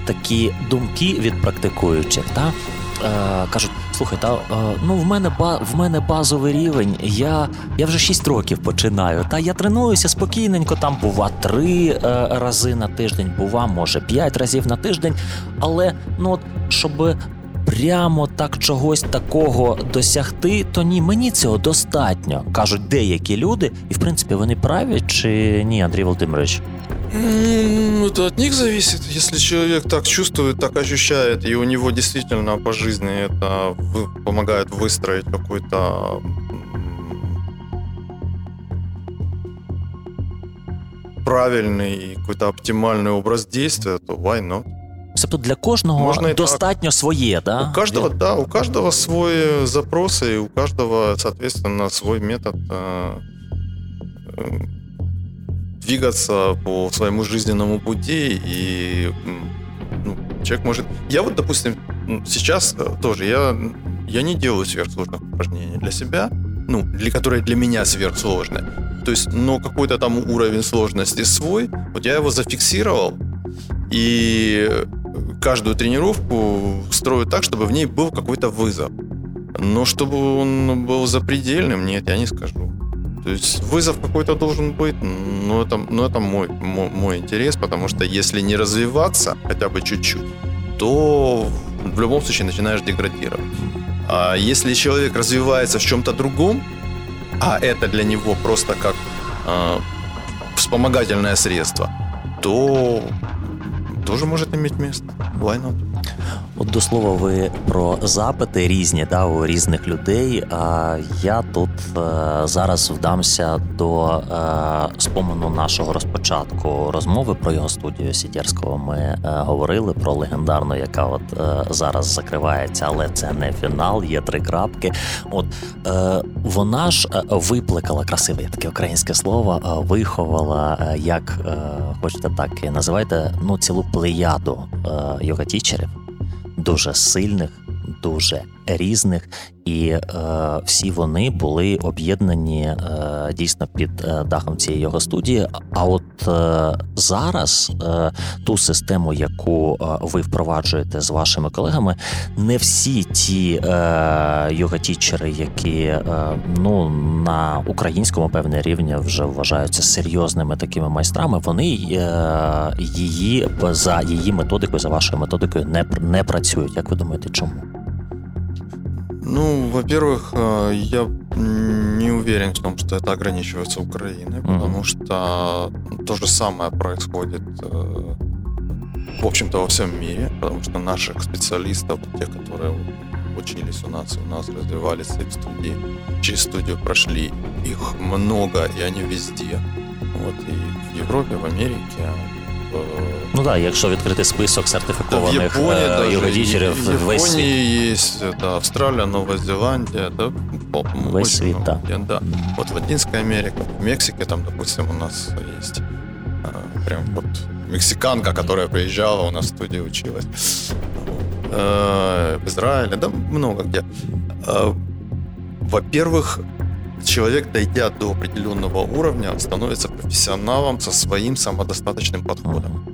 такі думки від практикуючих. Да? Кажуть, слухай, та ну в мене ба в мене базовий рівень. Я я вже 6 років починаю. Та я тренуюся спокійненько. Там бува три е, рази на тиждень, бува, може 5 разів на тиждень. Але ну от щоб прямо так чогось такого досягти, то ні, мені цього достатньо, кажуть деякі люди, і в принципі вони праві чи ні, Андрій Володимирович? Ну, это от них зависит. Если человек так чувствует, так ощущает, и у него действительно по жизни это помогает выстроить какой-то правильный, какой-то оптимальный образ действия, то why not? Тобто для кожного Можна достатньо так. своє, да? У каждого, для... да, у каждого свой запрос, и у каждого, соответственно, свой метод э, э, двигаться по своему жизненному пути, и ну, человек может... Я вот, допустим, сейчас э, тоже, я, я не делаю сверхсложных упражнений для себя, ну, для которые для меня сверхсложные. То есть, но какой-то там уровень сложности свой, вот я его зафиксировал, и каждую тренировку строю так, чтобы в ней был какой-то вызов. Но чтобы он был запредельным, нет, я не скажу. То есть вызов какой-то должен быть, но это, но это мой, мой, мой интерес, потому что если не развиваться хотя бы чуть-чуть, то в любом случае начинаешь деградировать. А если человек развивается в чем-то другом, а это для него просто как э, вспомогательное средство, то тоже может иметь место. Why not? От до слова, ви про запити різні да, у різних людей. А я тут е, зараз вдамся до е, спомену нашого розпочатку розмови про його студію Сідєрського. Ми е, говорили про легендарну, яка от зараз закривається, але це не фінал, є три крапки. От вона ж викликала красиве таке українське слово, виховала як хочете так і називайте ну цілу плеяду йога тічерів дуже сильних, дуже різних, і е, всі вони були об'єднані е, дійсно під е, дахом цієї його студії. А от е, зараз е, ту систему, яку е, ви впроваджуєте з вашими колегами, не всі ті йога-тічери, які ну на українському певне рівні вже вважаються серйозними такими майстрами, вони її за її методикою, за вашою методикою не, не працюють. Як ви думаєте, чому? Ну, во-первых, э, я не уверен в том, что это ограничивается Украиной, mm-hmm. потому что то же самое происходит, э, в общем-то, во всем мире, потому что наших специалистов, тех, которые учились у нас, у нас развивались в студии, через студию прошли, их много, и они везде. Вот и в Европе, в Америке, Ну так, якщо відкрити список сертифікованих да, Японии, йога-тічерів, в весь світ. есть, да, Австралия, Новая Зеландия, да, весь світ, да. да. Вот Латинская Америка, в Мексике там, допустим, у нас есть прям вот мексиканка, которая приезжала, у нас в студии училась. В Израиле, да, много где. Во-первых, человек, дойдя до определенного уровня, становится профессионалом со своим самодостаточным подходом.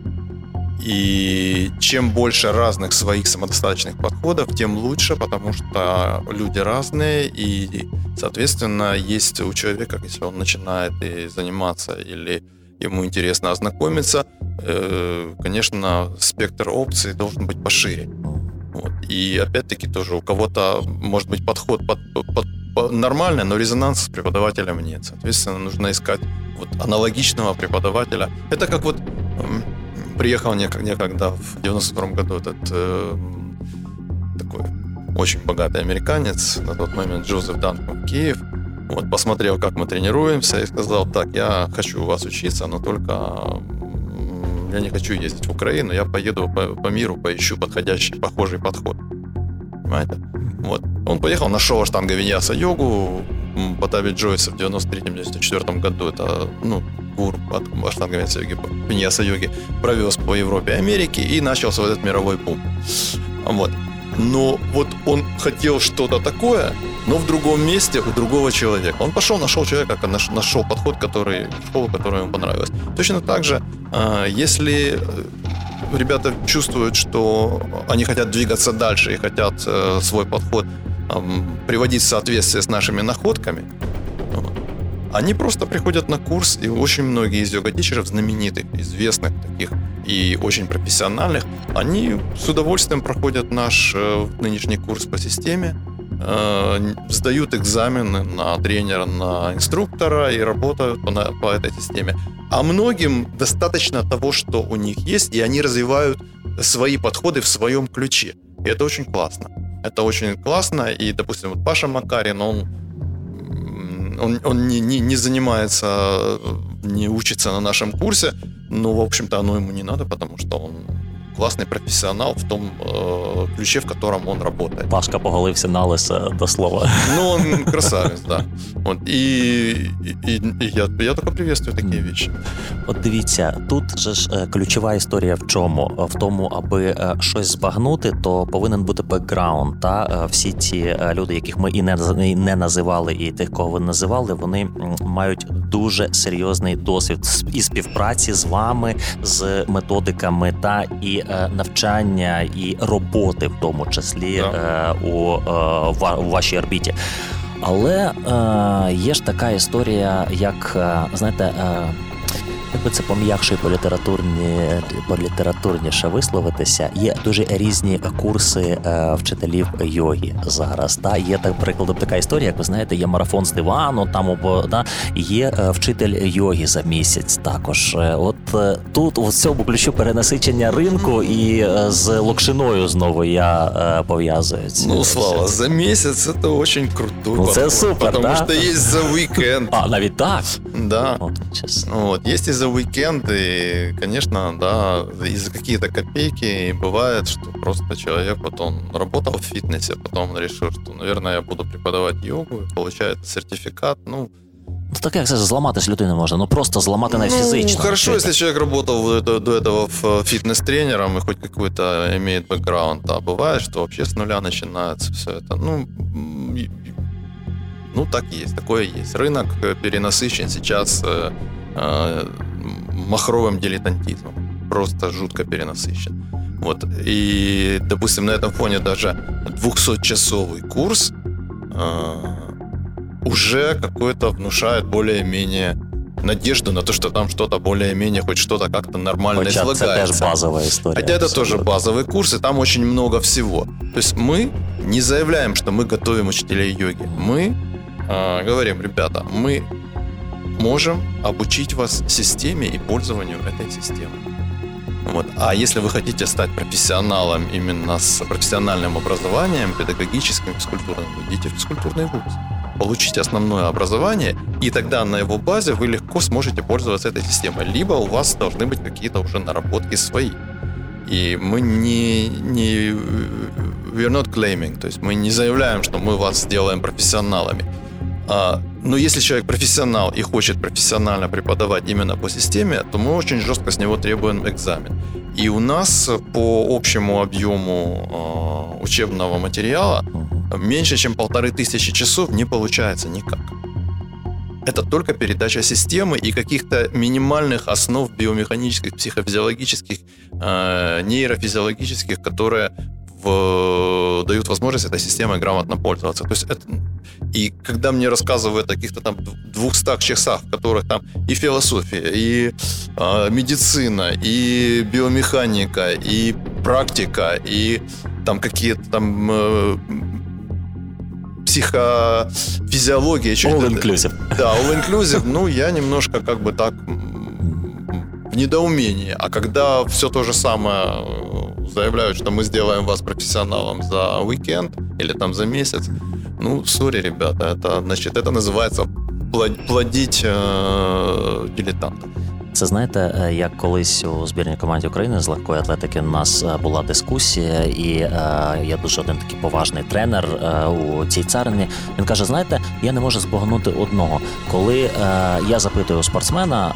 И чем больше разных своих самодостаточных подходов, тем лучше, потому что люди разные, и, соответственно, есть у человека, если он начинает и заниматься или ему интересно ознакомиться, э, конечно, спектр опций должен быть пошире. Вот. И опять-таки тоже у кого-то может быть подход под, под, под нормальный, но резонанс с преподавателем нет. Соответственно, нужно искать вот аналогичного преподавателя. Это как вот приехал некогда в 92 году этот э, такой очень богатый американец, на тот момент Джозеф Данкман в Киев. Вот, посмотрел, как мы тренируемся, и сказал, так, я хочу у вас учиться, но только я не хочу ездить в Украину, я поеду по, по миру, поищу подходящий, похожий подход. Понимаете? Вот. Он поехал, нашел аштанга виньяса йогу, Батави Джойса в 93-94 году, это, ну, гуру аштанга виньяса йоги, провез по Европе и Америке и начался вот этот мировой бум. Вот. Но вот он хотел что-то такое, но в другом месте у другого человека. Он пошел, нашел человека, нашел подход, который, школу, которая ему понравилась. Точно так же, а, если э, ребята чувствуют, что они хотят двигаться дальше и хотят э, свой подход приводить в соответствие с нашими находками, они просто приходят на курс, и очень многие из йога-тичеров, знаменитых, известных таких и очень профессиональных, они с удовольствием проходят наш э, нынешний курс по системе, э, сдают экзамены на тренера, на инструктора и работают по, по этой системе. А многим достаточно того, что у них есть, и они развивают свои подходы в своем ключе. И это очень классно. Это очень классно. И, допустим, вот Паша Макарин, он он, он не, не, не занимается, не учится на нашем курсе, но, в общем-то, оно ему не надо, потому что он классный профессионал в том э, ключе, в котором он работает. Пашка поголився на лиса до слова. Ну, он красавец, да. Вот, и, и, и я, я только приветствую такі вещи. От дивіться, тут же ж е, ключова історія в чому? В тому, аби е, щось збагнути, то повинен бути бекграунд. Та е, всі ці люди, яких ми і не не називали, і тих, кого ви називали, вони мають дуже серйозний досвід і співпраці з вами, з методиками та і Е, навчання і роботи, в тому числі. Е, у, е, у вашій орбіті. Але е, є ж така історія, як знаєте, е, якби це пом'якше по літературні по літературніше висловитися, є дуже різні курси е, вчителів йоги зараз. Та є так прикладом така історія, як ви знаєте, є марафон з дивану, там обо да, є е, вчитель йоги за місяць. Також е, от е, тут у цьому ключу перенасичення ринку і е, з Локшиною знову я е, пов'язую. Ну слава за місяць це дуже круто. Ну, це супер, тому да? що є за вікенд. А навіть так. Да. От. От, є і за уикенд, и, конечно, да, из-за какие-то копейки бывает, что просто человек, вот он работал в фитнесе, потом он решил, что, наверное, я буду преподавать йогу, получает сертификат, ну, Ну, так як це зламати людину можна? Ну просто зламати не фізично. Ну, хорошо, если человек работал до, до этого фитнес-тренером и хоть какой-то имеет бэкграунд. А бывает, что вообще с нуля начинается все это. Ну, ну так есть, такое есть. Рынок перенасыщен сейчас э, э, махровым дилетантизмом. Просто жутко перенасыщен. Вот. И, допустим, на этом фоне даже 200-часовый курс э, уже какой-то внушает более-менее надежду на то, что там что-то более-менее, хоть что-то как-то нормально Хотя излагается. Это базовая история. Хотя это тоже базовый курс, и там очень много всего. То есть мы не заявляем, что мы готовим учителей йоги. Мы э, говорим, ребята, мы можем обучить вас системе и пользованию этой системой. Вот. А если вы хотите стать профессионалом именно с профессиональным образованием, педагогическим, физкультурным, идите в физкультурный вуз. получить основное образование, и тогда на его базе вы легко сможете пользоваться этой системой. Либо у вас должны быть какие-то уже наработки свои. И мы не, не we're not claiming, то есть мы не заявляем, что мы вас сделаем профессионалами. А, но если человек профессионал и хочет профессионально преподавать именно по системе, то мы очень жестко с него требуем экзамен. И у нас по общему объему э, учебного материала меньше, чем полторы тысячи часов не получается никак. Это только передача системы и каких-то минимальных основ биомеханических, психофизиологических, э, нейрофизиологических, которые в, дают возможность этой системой грамотно пользоваться. То есть это, и когда мне рассказывают о каких-то там 200 часах, в которых там и философия, и э, медицина, и биомеханика, и практика, и там какие-то там э, психофизиология. All inclusive. Да, all inclusive. Ну, я немножко как бы так в недоумении. А когда все то же самое э, заявляют, что мы сделаем вас профессионалом за уикенд или там за месяц, ну, сори, ребята, это, значит, это называется плодить э, дилетантов. Це знаєте, е, як колись у збірній команді України з легкої атлетики у нас е, була дискусія, і е, є дуже один такий поважний тренер е, у цій царині. Він каже: знаєте, я не можу збагнути одного, коли е, я запитую у спортсмена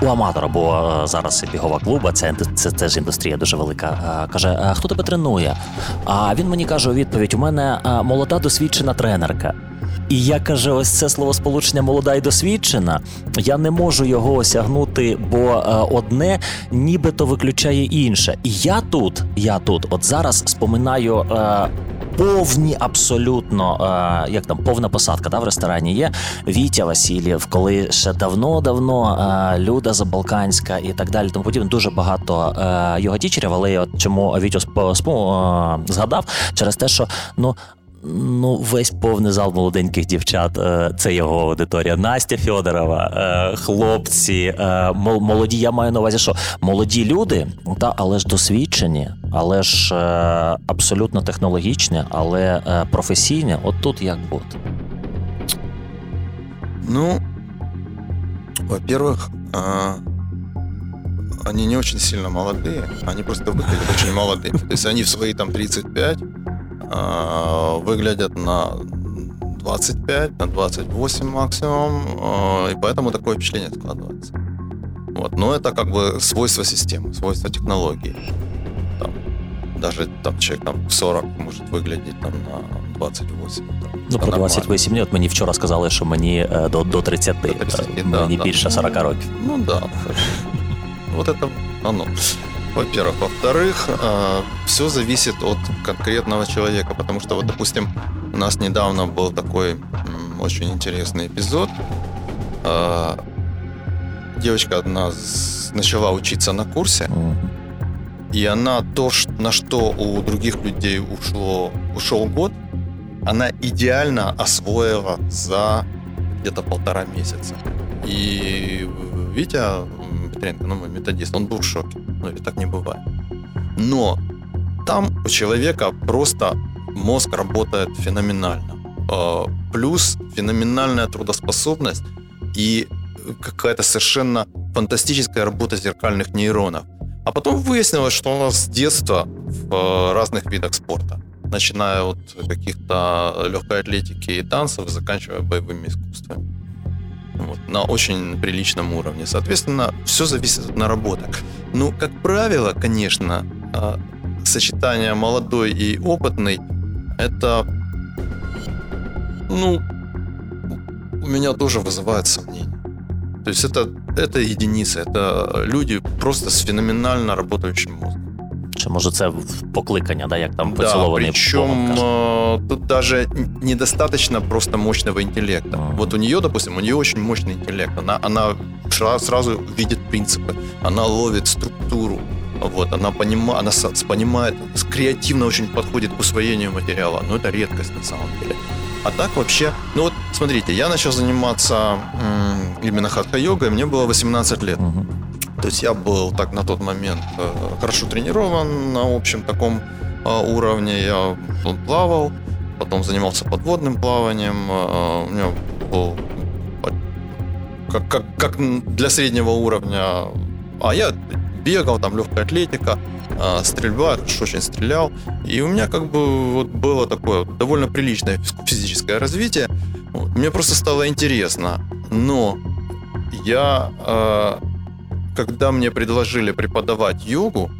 е, у аматора, бо зараз бігова клуба, це це, це ж індустрія дуже велика. каже: хто тебе тренує? А він мені каже у відповідь: у мене молода досвідчена тренерка. І я каже, ось це словосполучення молода і досвідчена. Я не можу його осягнути, бо е, одне нібито виключає інше. І я тут, я тут, от зараз споминаю. Е, повні абсолютно, е, як там повна посадка да, в ресторані є Вітя Васильєв, коли ще давно-давно е, Люда Забалканська і так далі. Тому подібне дуже багато його тічерів, але от чому Вітю згадав через те, що ну Ну, весь повний зал молоденьких дівчат е, це його аудиторія. Настя Федорова, е, хлопці, е, молоді. Я маю на увазі, що молоді люди, та але ж досвідчені, але ж абсолютно технологічні, але професійні. От тут як бути? Ну, во-первых, они не очень сильно молодые, они просто выглядят очень молодыми. То есть они в свои там 35 А, выглядят на 25, на 28 максимум, а, и поэтому такое впечатление складывается. Вот. Но это как бы свойство системы, свойство технологии. Там, даже там, человек там, 40 может выглядеть там, на 28. Там, ну, про 28 нет. Мені вчора сказали, що мені до, до 30, до 30 да, мені да, більше 40 років. Ну да. Вот это оно во-первых. Во-вторых, э, все зависит от конкретного человека, потому что, вот, допустим, у нас недавно был такой очень интересный эпизод. Э, девочка одна начала учиться на курсе, и она то, на что у других людей ушло, ушел год, она идеально освоила за где-то полтора месяца. И Витя Петренко, ну, мой методист, он был в шоке. Ну, или так не бывает. Но там у человека просто мозг работает феноменально. А, плюс феноменальная трудоспособность и какая-то совершенно фантастическая работа зеркальных нейронов. А потом выяснилось, что у нас с детства в а, разных видах спорта, начиная от каких-то легкой атлетики и танцев, заканчивая боевыми искусствами вот, на очень приличном уровне. Соответственно, все зависит от наработок. Ну, как правило, конечно, а, сочетание молодой и опытный это, ну, у меня тоже вызывает сомнения. То есть это, это единицы, это люди просто с феноменально работающим мозгом. Чи може це покликання, да, як там поцілований да, причем тут даже недостаточно просто мощного интеллекта. Uh-huh. Вот у нее, допустим, у нее очень мощный интеллект. Она, она сразу видит принципы, она ловит структуру, вот, она, понима, она понимает, креативно очень подходит к усвоению материала, но это редкость на самом деле. А так вообще, ну вот смотрите, я начал заниматься м, именно хатха-йогой, мне было 18 лет. Uh-huh. То есть я был так на тот момент э, хорошо тренирован на общем таком э, уровне. Я плавал, потом занимался подводным плаванием. У меня был как, как, как для среднего уровня. А я бегал, там легкая атлетика, стрельба, очень стрелял. И у меня как бы вот было такое довольно приличное физическое развитие. Мне просто стало интересно. Но я, когда мне предложили преподавать йогу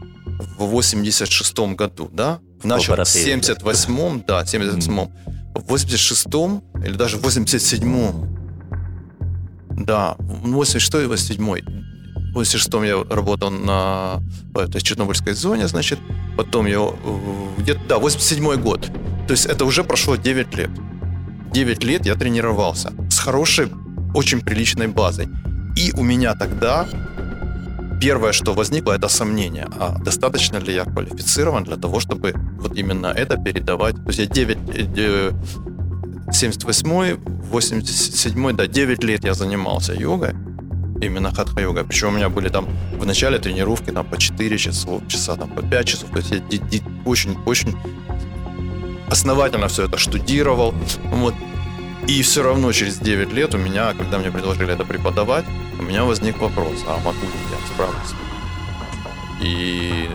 в 86 году, да, начал в 78-м, да, 78-м, в 86-м или даже в 87-м, да, 86 и 87 в 86 я работал на этой Чернобыльской зоне, значит, потом я где-то, да, 87 год. То есть это уже прошло 9 лет. 9 лет я тренировался с хорошей, очень приличной базой. И у меня тогда первое, что возникло, это сомнение, а достаточно ли я квалифицирован для того, чтобы вот именно это передавать. То есть я 9, 78 87 да, 9 лет я занимался йогой, именно хатха-йога. Причем у меня были там в начале тренировки там по 4 часа, часа там по 5 часов. То есть я очень-очень основательно все это штудировал. Вот. И все равно через 9 лет у меня, когда мне предложили это преподавать, у меня возник вопрос, а могу ли я справиться? И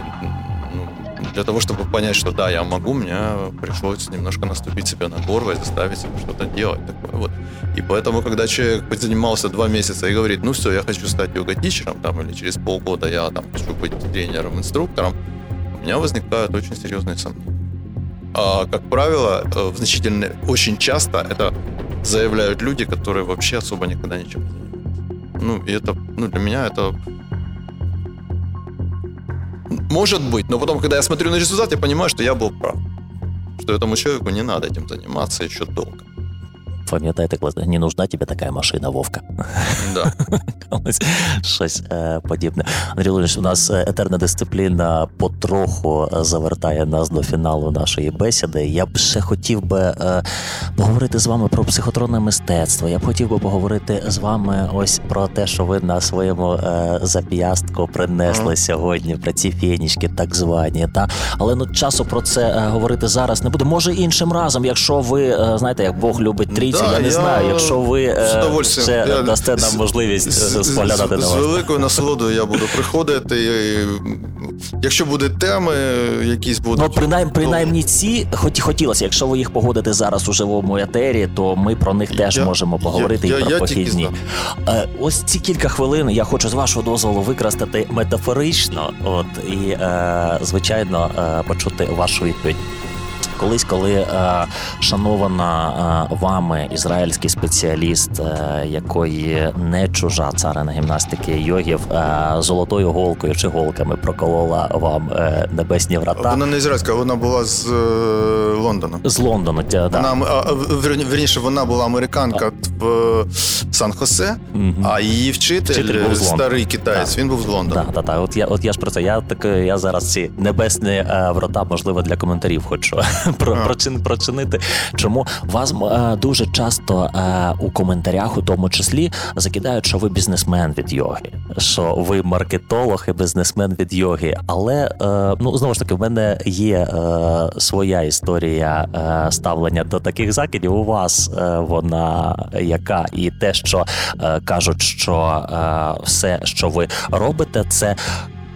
ну, для того, чтобы понять, что да, я могу, мне пришлось немножко наступить себе на горло и заставить себя что-то делать такое вот. И поэтому, когда человек занимался два месяца и говорит, ну все, я хочу стать йога-тичером, там, или через полгода я там хочу быть тренером, инструктором, у меня возникают очень серьезные сомнения. А, как правило, э, в значительно, очень часто это заявляют люди, которые вообще особо никогда ничем не занимаются. Ну, и это, ну, для меня это может быть, но потом, когда я смотрю на результат, я понимаю, что я был прав. Что этому человеку не надо этим заниматься еще долго. Пам'ятаєте, не нужна тебе така машина, Вовка. Да. Щось е, подібне. Андрій Леонідович, у нас е, етерна дисципліна потроху е, завертає нас до фіналу нашої бесіди. Я б ще хотів би е, поговорити з вами про психотронне мистецтво. Я б хотів би поговорити з вами ось про те, що ви на своєму е, зап'ястку принесли mm. сьогодні, про ці фінічки, так звані. Та? Але ну часу про це е, говорити зараз не буде. Може іншим разом, якщо ви знаєте, як Бог любить да, я не я знаю, якщо ви е, ще я, дасте нам можливість з, споглядати на вас. З великою насолодою я буду приходити. І, якщо будуть теми, якісь будуть. Ну, принаймні, принаймні ці хоч хотілося, якщо ви їх погодите зараз у живому етері, то ми про них теж я, можемо поговорити я, і про похідні. Е, ось ці кілька хвилин я хочу з вашого дозволу використати метафорично, от і е, звичайно е, почути вашу відповідь. Колись, коли е, шанована е, вами ізраїльський спеціаліст, е, якої не чужа царина гімнастики йогів, е, золотою голкою чи голками проколола вам е, небесні врата. Вона не ізраїльська, вона була з е, Лондона. З Лондона, да. Вона, а, верніше, вона була американка в Сан-Хосе, угу. а її вчитель, вчитель був старий китаєць, да. він був з Лондона. Так, так. От я от я ж про це. Я так я зараз ці небесні врата, можливо, для коментарів хочу прочинити. Чому вас е, дуже часто е, у коментарях, у тому числі, закидають, що ви бізнесмен від йоги, що ви маркетолог і бізнесмен від йоги. Але е, ну знову ж таки, в мене є е, своя історія е, ставлення до таких закидів. У вас е, вона яка, і те, що кажуть, що все, що ви робите, це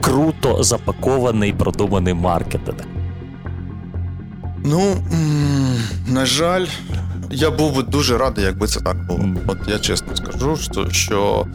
круто запакований продуманий маркетинг. Ну, на жаль, я був би дуже радий, якби це так було. От я чесно скажу, що що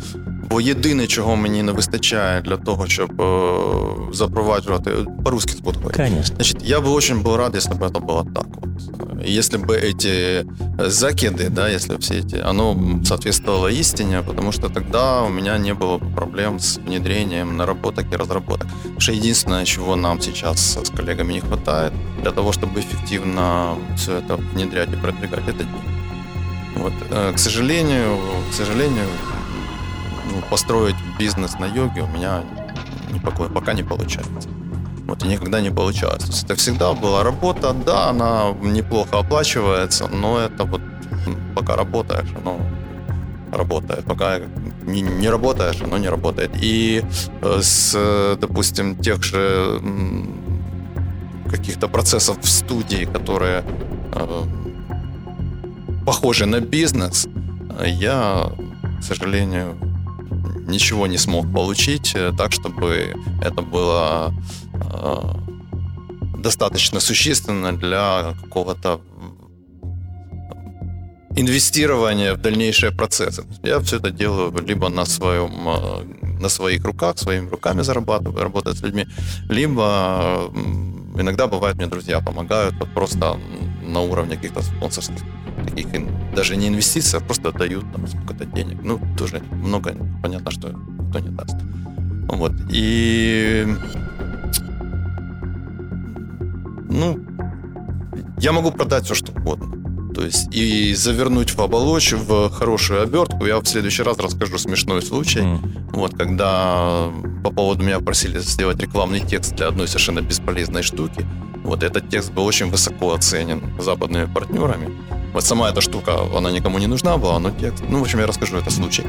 бо єдине, чого мені не вистачає для того, щоб е, запроваджувати по-русски Конечно. Значит, я бы очень был рад, если бы это было так. Вот. Если бы эти закиды, да, если все эти, оно соответствовало истине, потому что тогда у меня не было бы проблем с внедрением наработок и разработок. Потому что единственное, чего нам сейчас с коллегами не хватает для того, чтобы эффективно все это внедрять и продвигать, это деньги. Вот. Э, к сожалению, к сожалению, ну, построить бизнес на йоге у меня не, пока не получается. Вот и никогда не получалось. То есть это всегда была работа, да, она неплохо оплачивается, но это вот пока работаешь, оно работает. Пока не, не работаешь, оно не работает. И э, с, допустим, тех же каких-то процессов в студии, которые э, похожий на бизнес, я, к сожалению, ничего не смог получить э, так, чтобы это было достаточно существенно для какого-то инвестирования в дальнейшие процессы. Я все это делаю либо на своем на своих руках, своими руками зарабатываю, работаю с людьми, либо иногда бывает мне друзья помогают вот просто на уровне каких-то спонсорских таких даже не инвестиций, а просто дают там сколько-то денег. Ну, тоже много, понятно, что кто не даст. Вот. И ну, я могу продать все, что угодно. То есть и завернуть в оболочь, в хорошую обертку. Я в следующий раз расскажу смешной случай. Mm. Вот, когда по поводу меня просили сделать рекламный текст для одной совершенно бесполезной штуки. Вот этот текст был очень высоко оценен западными партнерами. Вот сама эта штука, она никому не нужна была, но текст... Ну, в общем, я расскажу это случай.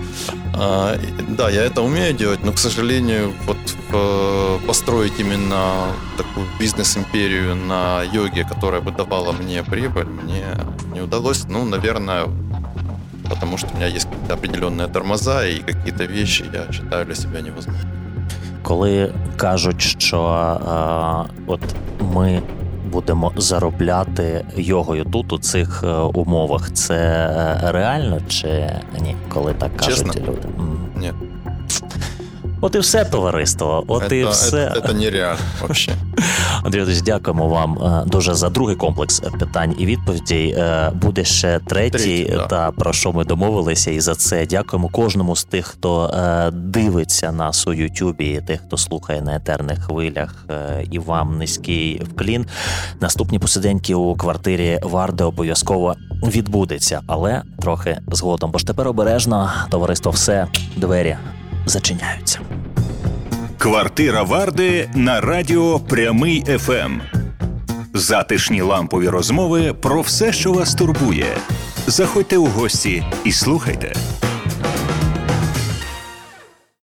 А, да, я это умею делать, но, к сожалению, вот э, построить именно такую бизнес-империю на йоге, которая бы давала мне прибыль, мне не удалось. Ну, наверное, потому что у меня есть какие-то определенные тормоза и какие-то вещи я считаю для себя невозможными. Коли кажуть, що е, от ми будемо заробляти йогою тут у цих е, умовах. Це е, реально чи ні? Коли так кажуть Чесно? люди? Ні. От і все товариство. От це, і все. Це, це нереально взагалі. [laughs] Андрій, друзі, дякуємо вам е, дуже за другий комплекс питань і відповідей. Е, буде ще третій, третій да. та про що ми домовилися, і за це дякуємо кожному з тих, хто е, дивиться нас у Ютубі, і тих, хто слухає на етерних хвилях. І вам низький вклін. Наступні посиденьки у квартирі Варди обов'язково відбудеться, але трохи згодом. Бо ж тепер обережно товариство все двері зачиняються. Квартира Варди на радіо Прямий ФМ. Затишні лампові розмови про все, що вас турбує. Заходьте у гості і слухайте.